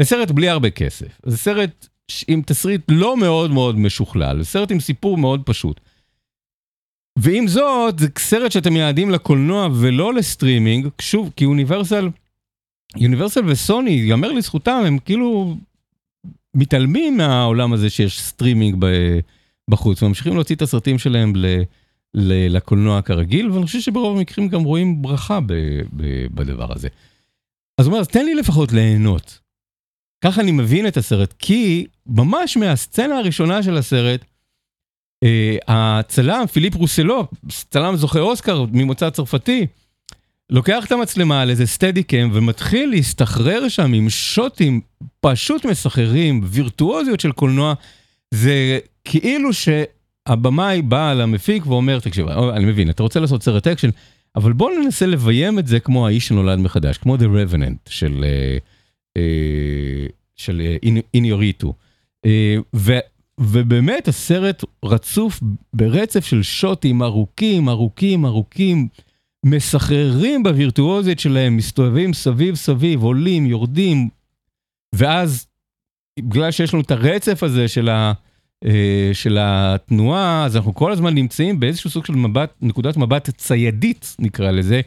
זה סרט בלי הרבה כסף. זה סרט עם תסריט לא מאוד מאוד משוכלל, זה סרט עם סיפור מאוד פשוט. ועם זאת, זה סרט שאתם מייעדים לקולנוע ולא לסטרימינג, שוב, כי אוניברסל, יוניברסל וסוני, יאמר לזכותם, הם כאילו מתעלמים מהעולם הזה שיש סטרימינג בחוץ, וממשיכים להוציא את הסרטים שלהם ל... לקולנוע כרגיל, ואני חושב שברוב המקרים גם רואים ברכה ב, ב, בדבר הזה. אז הוא אומר, אז תן לי לפחות ליהנות. ככה אני מבין את הסרט, כי ממש מהסצנה הראשונה של הסרט, הצלם, פיליפ רוסלו, צלם זוכה אוסקר ממוצא צרפתי, לוקח את המצלמה על איזה סטדי קאם ומתחיל להסתחרר שם עם שוטים פשוט מסחררים, וירטואוזיות של קולנוע. זה כאילו ש... הבמאי בא למפיק ואומר, תקשיב, אני מבין, אתה רוצה לעשות סרט אקשן, אבל בוא ננסה לביים את זה כמו האיש שנולד מחדש, כמו The Revenant של, אה, אה, של איניוריטו. אה, ובאמת הסרט רצוף ברצף של שוטים ארוכים, ארוכים, ארוכים, מסחררים בווירטואוזית שלהם, מסתובבים סביב סביב, עולים, יורדים, ואז בגלל שיש לנו את הרצף הזה של ה... אה, של התנועה, אז אנחנו כל הזמן נמצאים באיזשהו סוג של מבט, נקודת מבט ציידית נקרא לזה,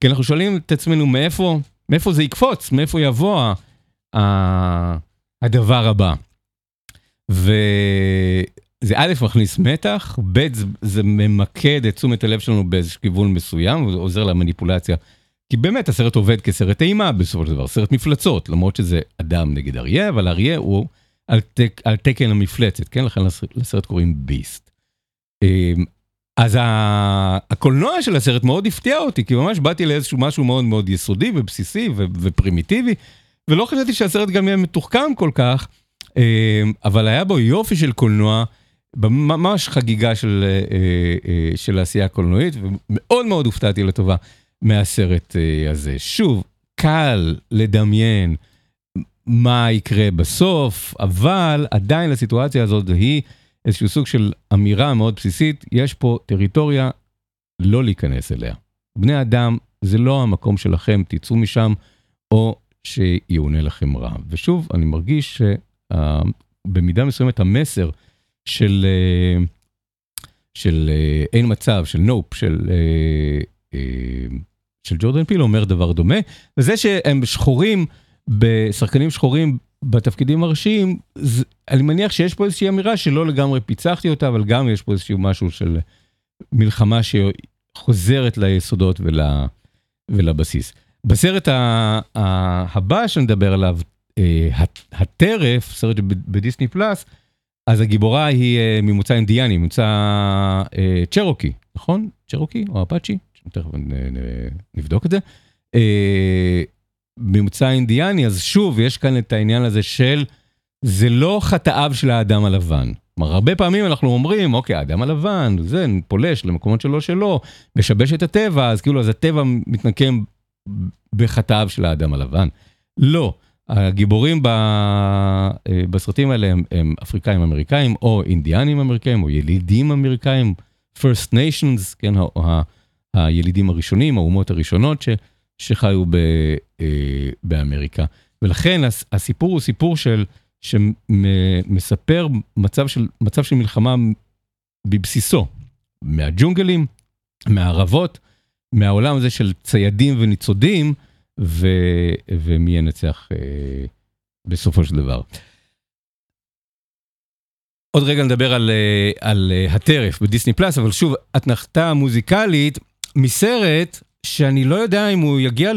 כי אנחנו שואלים את עצמנו מאיפה, מאיפה זה יקפוץ, מאיפה יבוא ה, הדבר הבא. וזה א', מכניס מתח, ב', זה ממקד את תשומת הלב שלנו באיזשהו כיוון מסוים, ועוזר למניפולציה. כי באמת הסרט עובד כסרט אימה בסופו של דבר, סרט מפלצות, למרות שזה אדם נגד אריה, אבל אריה הוא על, תק, על תקן המפלצת, כן? לכן לסרט קוראים ביסט. אמ, אז הקולנוע של הסרט מאוד הפתיע אותי, כי ממש באתי לאיזשהו משהו מאוד מאוד יסודי ובסיסי ופרימיטיבי, ולא חשבתי שהסרט גם יהיה מתוחכם כל כך, אבל היה בו יופי של קולנוע, ממש חגיגה של, אה, אה, של העשייה הקולנועית, ומאוד מאוד הופתעתי לטובה מהסרט הזה. שוב, קל לדמיין מה יקרה בסוף, אבל עדיין לסיטואציה הזאת היא איזשהו סוג של אמירה מאוד בסיסית, יש פה טריטוריה לא להיכנס אליה. בני אדם, זה לא המקום שלכם, תצאו משם, או שיאונה לכם רע. ושוב, אני מרגיש שבמידה מסוימת המסר של, אה, של אה, אין מצב, של נופ, של, אה, של ג'ורדן פיל אומר דבר דומה, וזה שהם שחורים, בשחקנים שחורים בתפקידים הראשיים, אני מניח שיש פה איזושהי אמירה שלא לגמרי פיצחתי אותה, אבל גם יש פה איזשהו משהו של מלחמה שחוזרת ליסודות ול, ולבסיס. בסרט הבא שנדבר עליו, הטרף, סרט בדיסני פלאס, אז הגיבורה היא אה, ממוצא אינדיאני, ממוצא אה, צ'רוקי, נכון? צ'רוקי או אפאצ'י? תכף נבדוק את זה. ממוצא אינדיאני, אז שוב, יש כאן את העניין הזה של, זה לא חטאיו של האדם הלבן. כלומר, הרבה פעמים אנחנו אומרים, אוקיי, האדם הלבן, זה פולש למקומות שלא שלו, משבש את הטבע, אז כאילו, אז הטבע מתנקם בחטאיו של האדם הלבן. לא, הגיבורים ב... אה, בסרטים האלה הם, הם אפריקאים אמריקאים, או אינדיאנים אמריקאים, או ילידים אמריקאים, First Nations, כן, ה... ה... הילידים הראשונים, האומות הראשונות ש... שחיו ב... אה, באמריקה. ולכן הסיפור הוא סיפור של, שמספר מצב של, מצב של מלחמה בבסיסו, מהג'ונגלים, מהערבות, מהעולם הזה של ציידים וניצודים, ו, ומי ינצח אה, בסופו של דבר. עוד רגע נדבר על, אה, על אה, הטרף בדיסני פלאס, אבל שוב, אתנחתה מוזיקלית מסרט שאני לא יודע אם הוא יגיע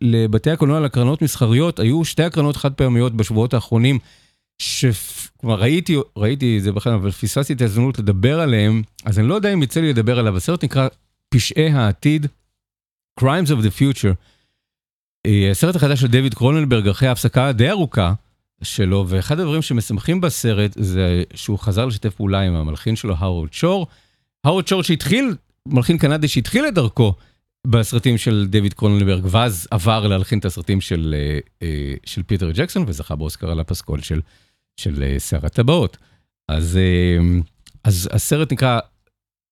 לבתי הקולנוע לקרנות מסחריות, היו שתי הקרנות חד פעמיות בשבועות האחרונים, שכבר ראיתי, ראיתי את זה בכלל, אבל פספסתי את ההזדמנות לדבר עליהם, אז אני לא יודע אם יצא לי לדבר עליו. הסרט נקרא פשעי העתיד, Crimes of the Future. אה, הסרט החדש של דויד קרוננברג אחרי הפסקה די ארוכה שלו, ואחד הדברים שמשמחים בסרט זה שהוא חזר לשתף פעולה עם המלחין שלו, האורד שור. האוורד שור שהתחיל, מלחין קנדי שהתחיל את דרכו בסרטים של דויד קרוננברג, ואז עבר להלחין את הסרטים של, אה, אה, של פיטר ג'קסון, וזכה באוסקר על הפסקול של, של שר הטבעות. אז, אז הסרט נקרא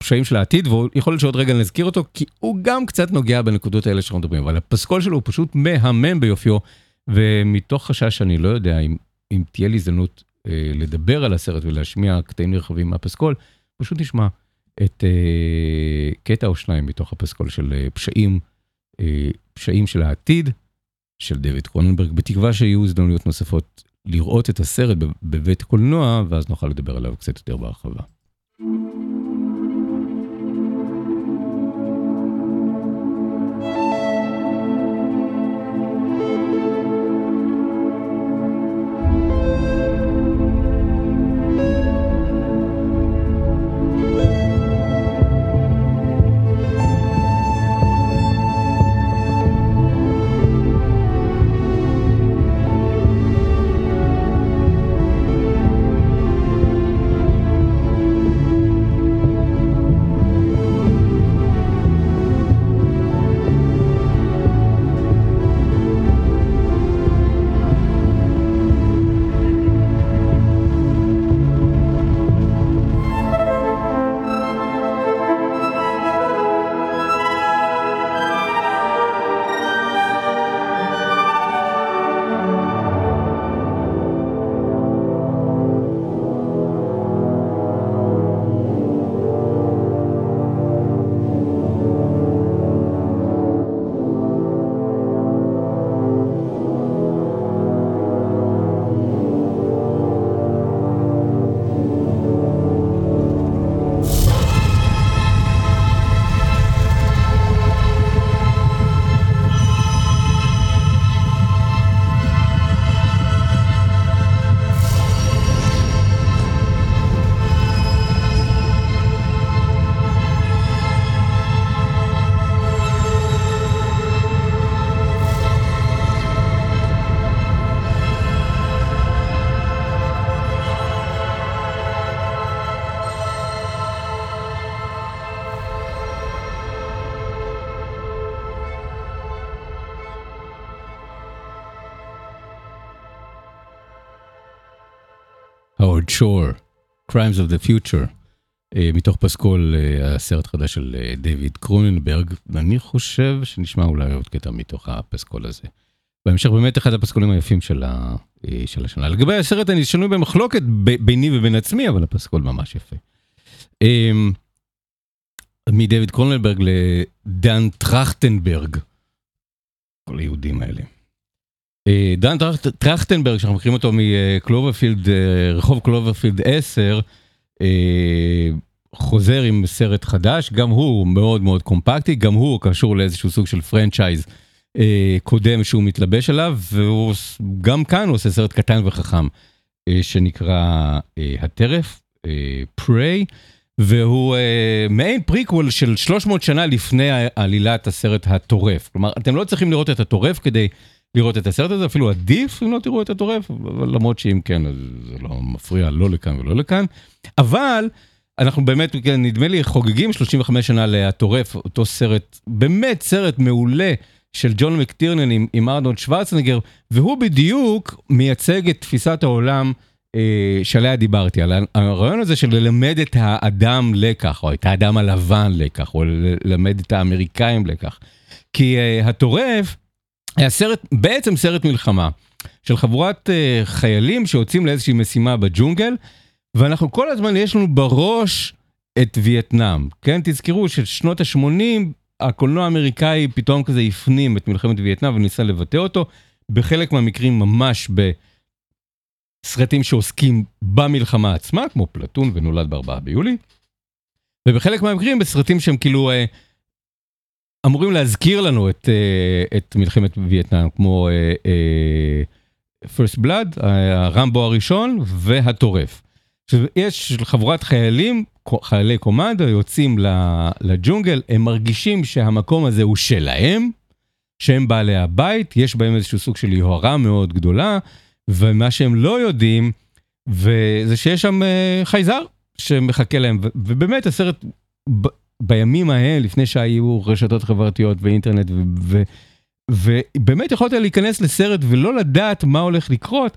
פשעים של העתיד, ויכול להיות שעוד רגע נזכיר אותו, כי הוא גם קצת נוגע בנקודות האלה שאנחנו מדברים, אבל הפסקול שלו הוא פשוט מהמם ביופיו, ומתוך חשש שאני לא יודע אם, אם תהיה לי הזדמנות אה, לדבר על הסרט ולהשמיע קטעים נרחבים מהפסקול, פשוט נשמע את אה, קטע או שניים מתוך הפסקול של אה, פשעים, אה, פשעים של העתיד, של דויד קרוננברג, בתקווה שיהיו הזדמנויות נוספות לראות את הסרט בבית קולנוע, ואז נוכל לדבר עליו קצת יותר בהרחבה. שור, Crimes of the Future, אה, מתוך פסקול אה, הסרט החדש של אה, דיוויד קרוננברג, ואני חושב שנשמע אולי עוד קטע מתוך הפסקול הזה. בהמשך באמת אחד הפסקולים היפים של, ה, של השנה. לגבי הסרט אני שנוי במחלוקת ב, ביני ובין עצמי, אבל הפסקול ממש יפה. מדייוויד קרוננברג לדן טרכטנברג, כל היהודים האלה. אה, דן טרכטנברג, שאנחנו מכירים אותו מקלוברפילד, אה, רחוב קלוברפילד 10, אה, חוזר עם סרט חדש, גם הוא מאוד מאוד קומפקטי, גם הוא קשור לאיזשהו סוג של פרנצ'ייז קודם שהוא מתלבש עליו, וגם כאן הוא עושה סרט קטן וחכם, שנקרא הטרף, Prey, והוא מעין פריקוול של 300 שנה לפני עלילת הסרט הטורף. כלומר, אתם לא צריכים לראות את הטורף כדי... לראות את הסרט הזה, אפילו עדיף אם לא תראו את הטורף, למרות שאם כן, אז זה לא מפריע לא לכאן ולא לכאן. אבל אנחנו באמת, כן, נדמה לי, חוגגים 35 שנה ל"הטורף", אותו סרט, באמת סרט מעולה. של ג'ון מקטירנן עם, עם ארנולד שוורצנגר, והוא בדיוק מייצג את תפיסת העולם אה, שעליה דיברתי, על הרעיון הזה של ללמד את האדם לקח, או את האדם הלבן לקח, או ללמד את האמריקאים לקח. כי אה, הטורף היה סרט, בעצם סרט מלחמה, של חבורת uh, חיילים שיוצאים לאיזושהי משימה בג'ונגל, ואנחנו כל הזמן, יש לנו בראש את וייטנאם, כן? תזכרו ששנות ה-80, הקולנוע האמריקאי פתאום כזה הפנים את מלחמת וייטנאם וניסה לבטא אותו, בחלק מהמקרים ממש בסרטים שעוסקים במלחמה עצמה, כמו פלטון ונולד בארבעה ביולי, ובחלק מהמקרים בסרטים שהם כאילו... Uh, אמורים להזכיר לנו את, uh, את מלחמת וייטנאם, כמו uh, uh, First Blood, הרמבו הראשון והטורף. יש חבורת חיילים, חיילי קומנדו, יוצאים לג'ונגל, הם מרגישים שהמקום הזה הוא שלהם, שהם בעלי הבית, יש בהם איזשהו סוג של יוהרה מאוד גדולה, ומה שהם לא יודעים, זה שיש שם חייזר שמחכה להם, ובאמת הסרט בימים ההם, לפני שהיו רשתות חברתיות ואינטרנט, ובאמת יכולת להיכנס לסרט ולא לדעת מה הולך לקרות,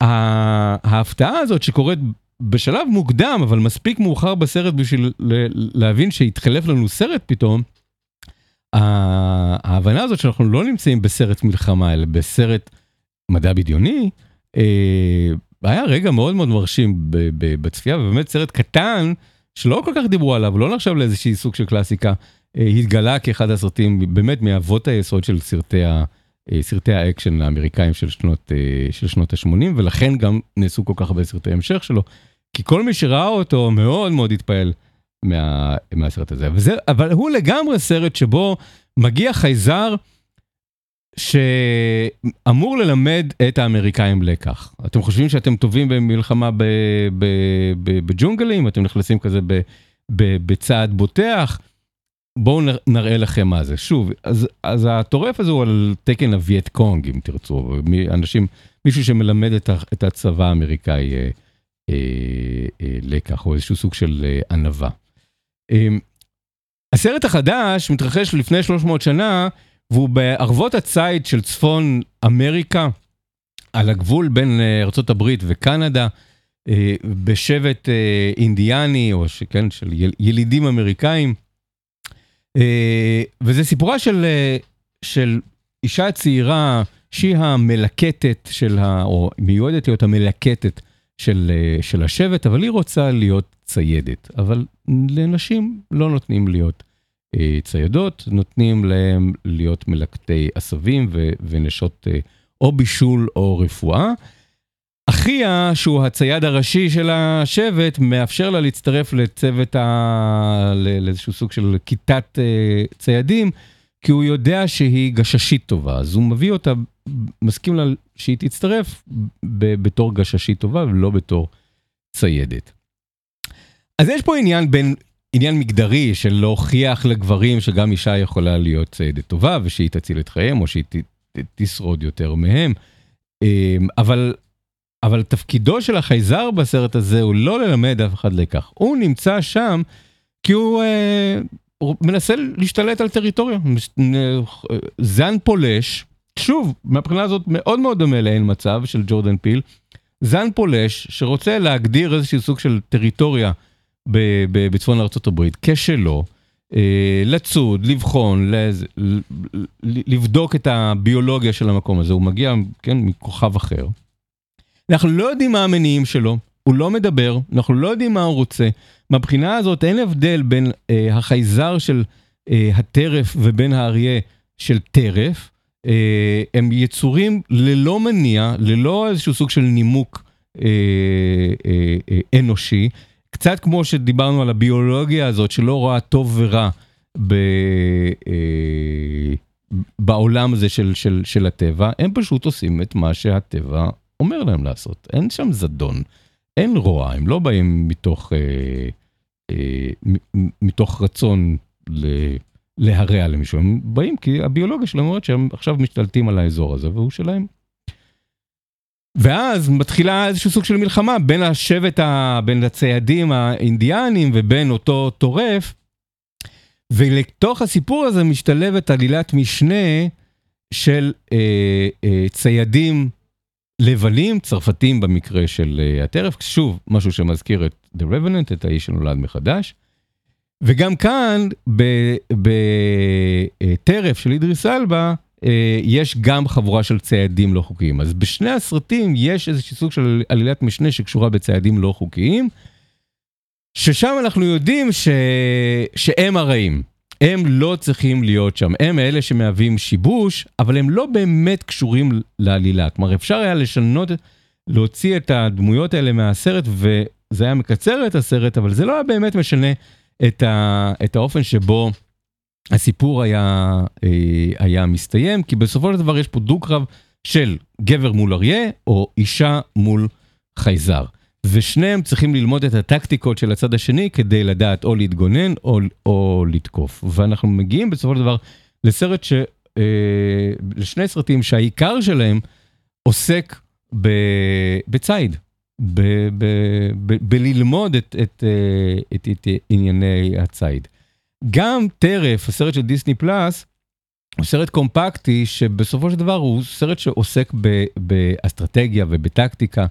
ההפתעה הזאת שקורית בשלב מוקדם, אבל מספיק מאוחר בסרט בשביל להבין שהתחלף לנו סרט פתאום, ההבנה הזאת שאנחנו לא נמצאים בסרט מלחמה, אלא בסרט מדע בדיוני, אה, היה רגע מאוד מאוד מרשים בצפייה, ובאמת סרט קטן, שלא כל כך דיברו עליו, לא נחשב לאיזשהי סוג של קלאסיקה, אה, התגלה כאחד הסרטים באמת מאבות היסוד של סרטי, ה, אה, סרטי האקשן האמריקאים של שנות, אה, של שנות ה-80, ולכן גם נעשו כל כך הרבה סרטי המשך שלו, כי כל מי שראה אותו מאוד מאוד התפעל מה, מהסרט הזה. וזה, אבל הוא לגמרי סרט שבו מגיע חייזר, שאמור ללמד את האמריקאים לקח. אתם חושבים שאתם טובים במלחמה בג'ונגלים? אתם נכנסים כזה בצעד בוטח? בואו נראה לכם מה זה. שוב, אז, אז הטורף הזה הוא על תקן הווייט קונג, אם תרצו, אנשים, מישהו שמלמד את, את הצבא האמריקאי אה, אה, אה, לקח, או איזשהו סוג של אה, ענווה. אה, הסרט החדש מתרחש לפני 300 שנה, והוא בערבות הציד של צפון אמריקה, על הגבול בין אה, ארה"ב וקנדה, אה, בשבט אה, אינדיאני, או שכן, של ילידים אמריקאים. וזה סיפורה של, של אישה צעירה שהיא המלקטת של ה... או מיועדת להיות המלקטת של, של השבט, אבל היא רוצה להיות ציידת. אבל לנשים לא נותנים להיות ציידות, נותנים להם להיות מלקטי עשבים ונשות אה, או בישול או רפואה. אחיה, שהוא הצייד הראשי של השבט, מאפשר לה להצטרף לצוות, ה... לאיזשהו סוג של כיתת אה, ציידים, כי הוא יודע שהיא גששית טובה, אז הוא מביא אותה, מסכים לה שהיא תצטרף בתור גששית טובה ולא בתור ציידת. אז יש פה עניין בין עניין מגדרי של להוכיח לגברים שגם אישה יכולה להיות ציידת טובה ושהיא תציל את חייהם או שהיא ת, ת, תשרוד יותר מהם. אמ, אבל, אבל תפקידו של החייזר בסרט הזה הוא לא ללמד אף אחד לקח. הוא נמצא שם כי הוא, אה, הוא מנסה להשתלט על טריטוריה. זן פולש, שוב, מהבחינה הזאת מאוד מאוד דומה לאין מצב של ג'ורדן פיל. זן פולש שרוצה להגדיר איזשהו סוג של טריטוריה בצפון ארה"ב כשלו, אה, לצוד, לבחון, לבדוק את הביולוגיה של המקום הזה, הוא מגיע, כן, מכוכב אחר. אנחנו לא יודעים מה המניעים שלו, הוא לא מדבר, אנחנו לא יודעים מה הוא רוצה. מהבחינה הזאת אין הבדל בין אה, החייזר של אה, הטרף ובין האריה של טרף. אה, הם יצורים ללא מניע, ללא איזשהו סוג של נימוק אה, אה, אה, אנושי. קצת כמו שדיברנו על הביולוגיה הזאת שלא רואה טוב ורע ב, אה, בעולם הזה של, של, של הטבע, הם פשוט עושים את מה שהטבע אומר להם לעשות. אין שם זדון, אין רוע, הם לא באים מתוך, אה, אה, מתוך רצון ל, להרע למישהו, הם באים כי הביולוגיה שלהם אומרת שהם עכשיו משתלטים על האזור הזה והוא שלהם. ואז מתחילה איזשהו סוג של מלחמה בין השבט, ה... בין הציידים האינדיאנים ובין אותו טורף. ולתוך הסיפור הזה משתלבת עלילת משנה של אה, אה, ציידים לבנים, צרפתים במקרה של אה, הטרף, שוב, משהו שמזכיר את The Revenant, את האיש שנולד מחדש. וגם כאן, בטרף של אידריס אלבה, יש גם חבורה של ציידים לא חוקיים. אז בשני הסרטים יש איזשהו סוג של עלילת משנה שקשורה בציידים לא חוקיים, ששם אנחנו יודעים ש... שהם הרעים. הם לא צריכים להיות שם, הם אלה שמהווים שיבוש, אבל הם לא באמת קשורים לעלילה. כלומר, אפשר היה לשנות, להוציא את הדמויות האלה מהסרט, וזה היה מקצר את הסרט, אבל זה לא היה באמת משנה את, ה... את האופן שבו הסיפור היה, אה, היה מסתיים, כי בסופו של דבר יש פה דו-קרב של גבר מול אריה, או אישה מול חייזר. ושניהם צריכים ללמוד את הטקטיקות של הצד השני כדי לדעת או להתגונן או, או לתקוף. ואנחנו מגיעים בסופו של דבר לסרט ש... אה, לשני סרטים שהעיקר שלהם עוסק ב, בציד, ב, ב, ב, בללמוד את, את, אה, את, את, את ענייני הציד. גם טרף, הסרט של דיסני פלאס, הוא סרט קומפקטי שבסופו של דבר הוא סרט שעוסק ב, באסטרטגיה ובטקטיקה.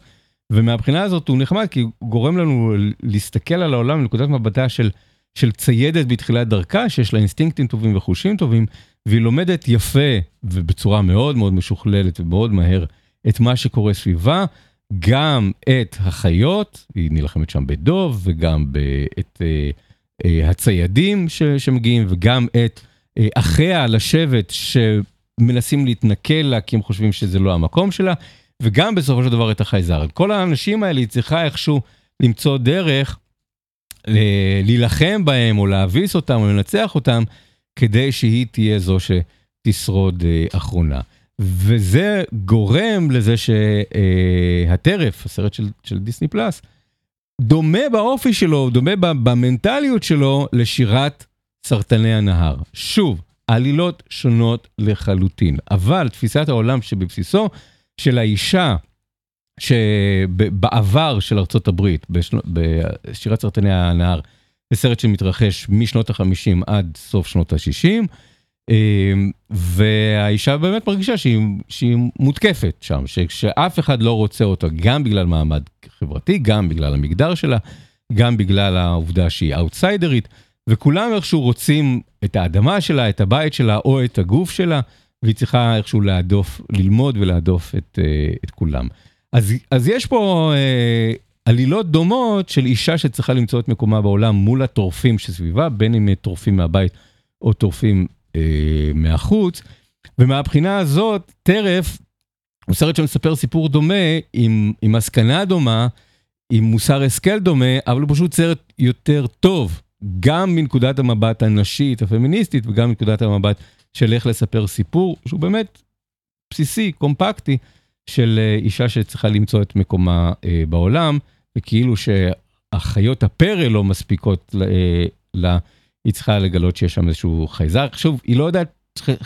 ומהבחינה הזאת הוא נחמד כי הוא גורם לנו להסתכל על העולם מנקודת מבטה של, של ציידת בתחילת דרכה, שיש לה אינסטינקטים טובים וחושים טובים, והיא לומדת יפה ובצורה מאוד מאוד משוכללת ומאוד מהר את מה שקורה סביבה, גם את החיות, היא נלחמת שם בדוב, וגם את uh, הציידים ש, שמגיעים, וגם את uh, אחיה לשבט שמנסים להתנכל לה כי הם חושבים שזה לא המקום שלה. וגם בסופו של דבר את החייזר. כל האנשים האלה היא צריכה איכשהו למצוא דרך להילחם בהם או להביס אותם או לנצח אותם, כדי שהיא תהיה זו שתשרוד אחרונה. וזה גורם לזה שהטרף, הסרט של, של דיסני פלאס, דומה באופי שלו, דומה במנטליות שלו לשירת סרטני הנהר. שוב, עלילות שונות לחלוטין, אבל תפיסת העולם שבבסיסו של האישה שבעבר של ארצות הברית. בשירת סרטני הנהר, זה סרט שמתרחש משנות ה-50 עד סוף שנות ה-60, והאישה באמת מרגישה שהיא, שהיא מותקפת שם, שאף אחד לא רוצה אותה, גם בגלל מעמד חברתי, גם בגלל המגדר שלה, גם בגלל העובדה שהיא אאוטסיידרית, וכולם איכשהו רוצים את האדמה שלה, את הבית שלה או את הגוף שלה. והיא צריכה איכשהו להדוף, ללמוד ולהדוף את, את כולם. אז, אז יש פה אה, עלילות דומות של אישה שצריכה למצוא את מקומה בעולם מול הטורפים שסביבה, בין אם טורפים מהבית או טורפים אה, מהחוץ. ומהבחינה הזאת, טרף הוא סרט שמספר סיפור דומה, עם, עם מסקנה דומה, עם מוסר השכל דומה, אבל הוא פשוט סרט יותר טוב, גם מנקודת המבט הנשית, הפמיניסטית, וגם מנקודת המבט של איך לספר סיפור שהוא באמת בסיסי, קומפקטי, של אישה שצריכה למצוא את מקומה אה, בעולם, וכאילו שהחיות הפרא לא מספיקות אה, לה, היא צריכה לגלות שיש שם איזשהו חייזר. שוב, היא לא יודעת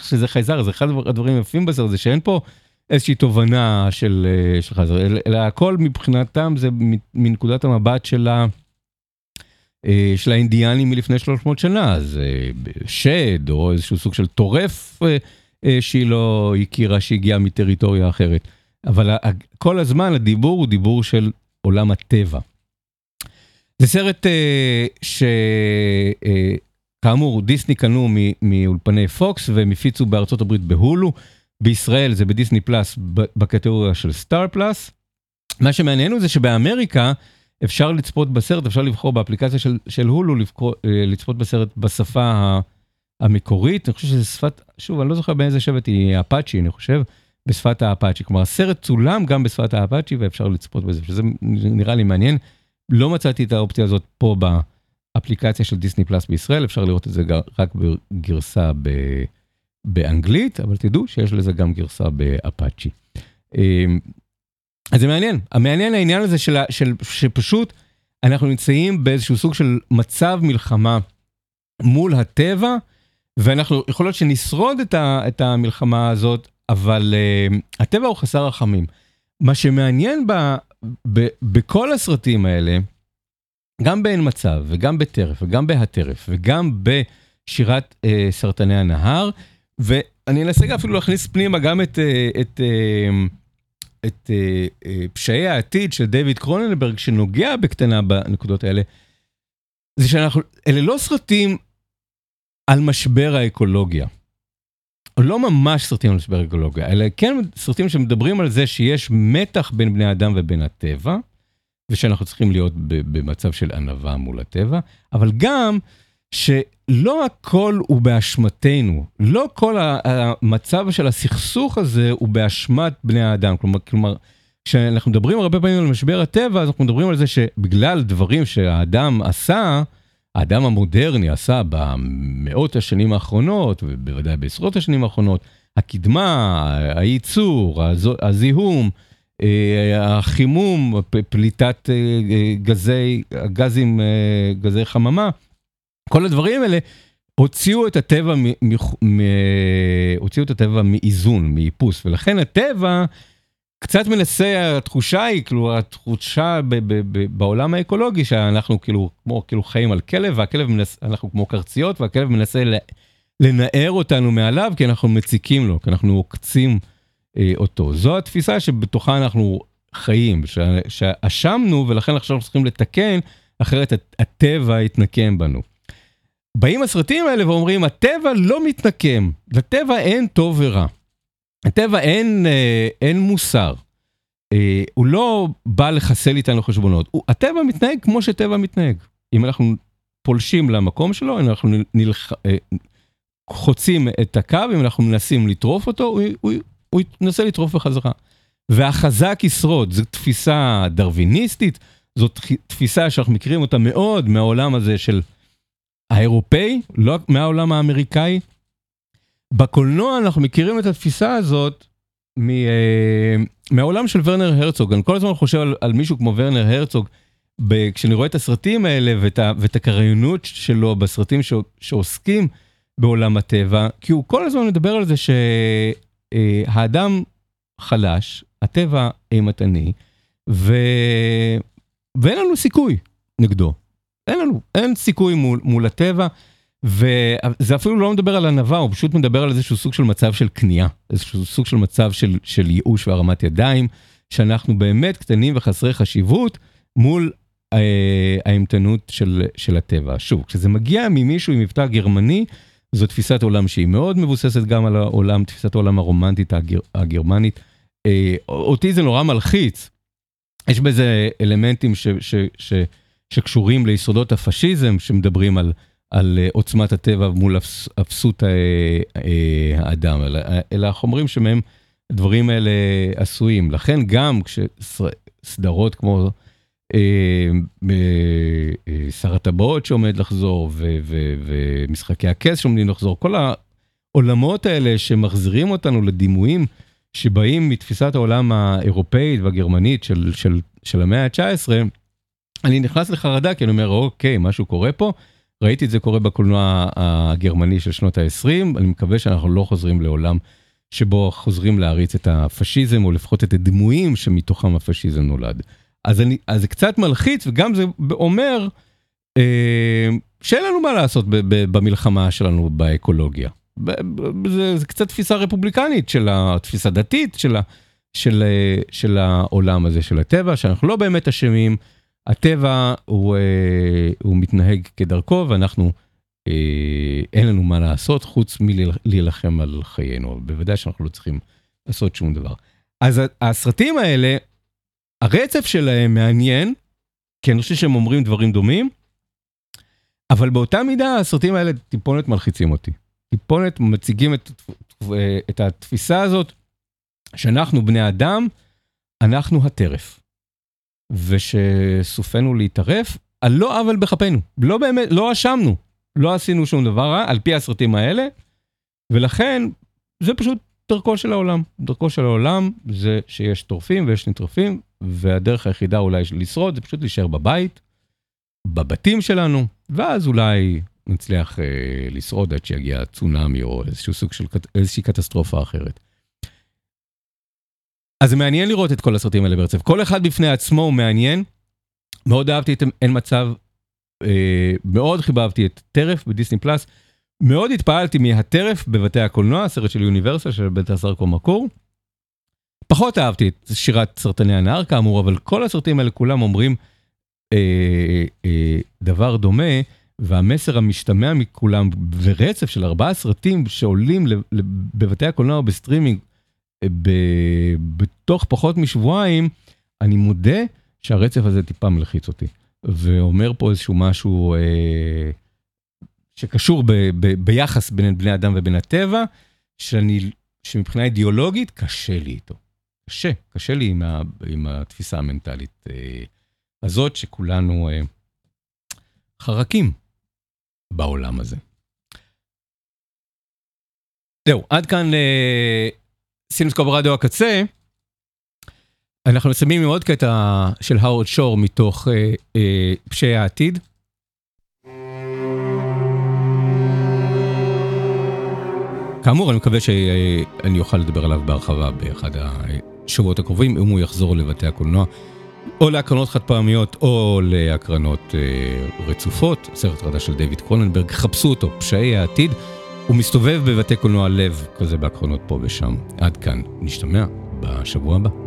שזה חייזר, זה אחד הדברים היפים בסרט, זה שאין פה איזושהי תובנה של, אה, של חייזר, אלא, הכל מבחינתם זה מנקודת המבט של ה... של האינדיאנים מלפני 300 שנה, אז שד או איזשהו סוג של טורף שהיא לא הכירה שהגיעה מטריטוריה אחרת. אבל כל הזמן הדיבור הוא דיבור של עולם הטבע. זה סרט אה, שכאמור אה, דיסני קנו מאולפני פוקס והם הפיצו בארצות הברית בהולו. בישראל זה בדיסני פלאס בקטגוריה של סטאר פלאס. מה שמעניין הוא זה שבאמריקה אפשר לצפות בסרט, אפשר לבחור באפליקציה של, של הולו לבחור, אה, לצפות בסרט בשפה המקורית. אני חושב שזה שפת, שוב, אני לא זוכר באיזה שבט היא אפאצ'י, אני חושב, בשפת האפאצ'י. כלומר, הסרט צולם גם בשפת האפאצ'י ואפשר לצפות בזה, שזה נראה לי מעניין. לא מצאתי את האופציה הזאת פה באפליקציה של דיסני פלאס בישראל, אפשר לראות את זה רק בגרסה ב... באנגלית, אבל תדעו שיש לזה גם גרסה באפאצ'י. אמ, אז זה מעניין, המעניין העניין הזה של, של, שפשוט אנחנו נמצאים באיזשהו סוג של מצב מלחמה מול הטבע, ואנחנו, יכול להיות שנשרוד את, ה, את המלחמה הזאת, אבל uh, הטבע הוא חסר רחמים. מה שמעניין ב, ב, בכל הסרטים האלה, גם באין מצב, וגם בטרף, וגם בהטרף, וגם בשירת uh, סרטני הנהר, ואני אנסה אפילו להכניס פנימה גם את, uh, את, uh, את uh, uh, פשעי העתיד של דיוויד קרוננברג, שנוגע בקטנה בנקודות האלה, זה שאנחנו, אלה לא סרטים על משבר האקולוגיה. לא ממש סרטים על משבר האקולוגיה, אלא כן סרטים שמדברים על זה שיש מתח בין בני אדם ובין הטבע, ושאנחנו צריכים להיות במצב של ענווה מול הטבע, אבל גם שלא הכל הוא באשמתנו, לא כל המצב של הסכסוך הזה הוא באשמת בני האדם. כלומר, כלומר, כשאנחנו מדברים הרבה פעמים על משבר הטבע, אז אנחנו מדברים על זה שבגלל דברים שהאדם עשה, האדם המודרני עשה במאות השנים האחרונות, ובוודאי בעשרות השנים האחרונות, הקדמה, הייצור, הזיהום, החימום, פליטת אה, גזי, גזים, אה, גזי חממה, כל הדברים האלה הוציאו את הטבע, מ, מ, הוציאו את הטבע מאיזון, מאיפוס, ולכן הטבע קצת מנסה, התחושה היא, כאילו, התחושה ב, ב, ב, בעולם האקולוגי, שאנחנו כאילו, כמו, כאילו חיים על כלב, והכלב מנסה, אנחנו כמו קרציות, והכלב מנסה לנער אותנו מעליו, כי אנחנו מציקים לו, כי אנחנו עוקצים אה, אותו. זו התפיסה שבתוכה אנחנו חיים, שאשמנו, ולכן עכשיו אנחנו צריכים לתקן, אחרת הטבע יתנקם בנו. באים הסרטים האלה ואומרים, הטבע לא מתנקם, לטבע אין טוב ורע. הטבע אין, אה, אין מוסר. אה, הוא לא בא לחסל איתנו חשבונות. הוא, הטבע מתנהג כמו שטבע מתנהג. אם אנחנו פולשים למקום שלו, אם אנחנו נלח... אה, חוצים את הקו, אם אנחנו מנסים לטרוף אותו, הוא, הוא, הוא ינסה לטרוף בחזרה. והחזק ישרוד, זו תפיסה דרוויניסטית, זאת תפיסה שאנחנו מכירים אותה מאוד מהעולם הזה של האירופאי, לא מהעולם האמריקאי. בקולנוע אנחנו מכירים את התפיסה הזאת מ, אה, מהעולם של ורנר הרצוג. אני כל הזמן חושב על, על מישהו כמו ורנר הרצוג, ב, כשאני רואה את הסרטים האלה ואת, ואת הקריינות שלו בסרטים ש, שעוסקים בעולם הטבע, כי הוא כל הזמן מדבר על זה שהאדם אה, חלש, הטבע אימתני, ו... ואין לנו סיכוי נגדו. אין לנו, אין סיכוי מול, מול הטבע. וזה אפילו לא מדבר על ענווה, הוא פשוט מדבר על איזשהו סוג של מצב של כניעה, איזשהו סוג של מצב של, של ייאוש והרמת ידיים, שאנחנו באמת קטנים וחסרי חשיבות מול אה, האימתנות של, של הטבע. שוב, כשזה מגיע ממישהו עם מבטא גרמני, זו תפיסת עולם שהיא מאוד מבוססת גם על העולם, תפיסת העולם הרומנטית הגר, הגרמנית. אה, אותי זה נורא מלחיץ. יש בזה אלמנטים ש, ש, ש, שקשורים ליסודות הפשיזם, שמדברים על... על אה, עוצמת הטבע מול אפסות אה, אה, האדם, אלא החומרים שמהם הדברים האלה עשויים. לכן גם כשסדרות כמו שר הטבעות שעומד לחזור ומשחקי הכס שעומדים לחזור, כל העולמות האלה שמחזירים אותנו לדימויים שבאים מתפיסת העולם האירופאית והגרמנית של, של, של המאה ה-19, אני נכנס לחרדה כי אני אומר, אוקיי, משהו קורה פה. ראיתי את זה קורה בקולנוע הגרמני של שנות ה-20, אני מקווה שאנחנו לא חוזרים לעולם שבו חוזרים להריץ את הפשיזם, או לפחות את הדימויים שמתוכם הפשיזם נולד. אז, אני, אז זה קצת מלחיץ, וגם זה אומר אה, שאין לנו מה לעשות ב, ב, במלחמה שלנו באקולוגיה. זה, זה קצת תפיסה רפובליקנית של התפיסה דתית של, ה, של, אה, של העולם הזה של הטבע, שאנחנו לא באמת אשמים, הטבע הוא, אה, הוא מתנהג כדרכו ואנחנו, אה, אין לנו מה לעשות חוץ מלהילחם על חיינו, בוודאי שאנחנו לא צריכים לעשות שום דבר. אז הסרטים האלה, הרצף שלהם מעניין, כי אני חושב שהם אומרים דברים דומים, אבל באותה מידה הסרטים האלה טיפונת מלחיצים אותי. טיפונת מציגים את, את התפיסה הזאת שאנחנו בני אדם, אנחנו הטרף. ושסופנו להתערף על לא עוול בכפינו. לא באמת, לא אשמנו, לא עשינו שום דבר רע על פי הסרטים האלה, ולכן זה פשוט דרכו של העולם. דרכו של העולם זה שיש טורפים ויש נטרפים, והדרך היחידה אולי לשרוד זה פשוט להישאר בבית, בבתים שלנו, ואז אולי נצליח אה, לשרוד עד שיגיע צונאמי או איזשהו סוג של איזושהי קטסטרופה אחרת. אז זה מעניין לראות את כל הסרטים האלה ברצף. כל אחד בפני עצמו הוא מעניין. מאוד אהבתי את אין מצב, אה, מאוד חיבבתי את טרף בדיסני פלאס. מאוד התפעלתי מהטרף בבתי הקולנוע, הסרט של יוניברסל של בלטסר קורמקור. פחות אהבתי את שירת סרטני הנהר כאמור, אבל כל הסרטים האלה כולם אומרים אה, אה, דבר דומה, והמסר המשתמע מכולם, ורצף של ארבעה סרטים שעולים בבתי הקולנוע בסטרימינג, אה, בתוך פחות משבועיים, אני מודה שהרצף הזה טיפה מלחיץ אותי. ואומר פה איזשהו משהו אה, שקשור ב, ב, ביחס בין בני אדם ובין הטבע, שאני, שמבחינה אידיאולוגית קשה לי איתו. קשה, קשה לי עם, ה, עם התפיסה המנטלית אה, הזאת, שכולנו אה, חרקים בעולם הזה. זהו, עד כאן אה, סינמסקופ רדיו הקצה. אנחנו מסיימים עם עוד קטע של האוורד שור מתוך אה, אה, פשעי העתיד. כאמור, אני מקווה שאני אוכל לדבר עליו בהרחבה באחד השבועות הקרובים, אם הוא יחזור לבתי הקולנוע, או להקרנות חד פעמיות, או להקרנות אה, רצופות. סרט חדש של דיוויד קרוננברג, חפשו אותו, פשעי העתיד. הוא מסתובב בבתי קולנוע לב, כזה בהקרנות פה ושם. עד כאן, נשתמע בשבוע הבא.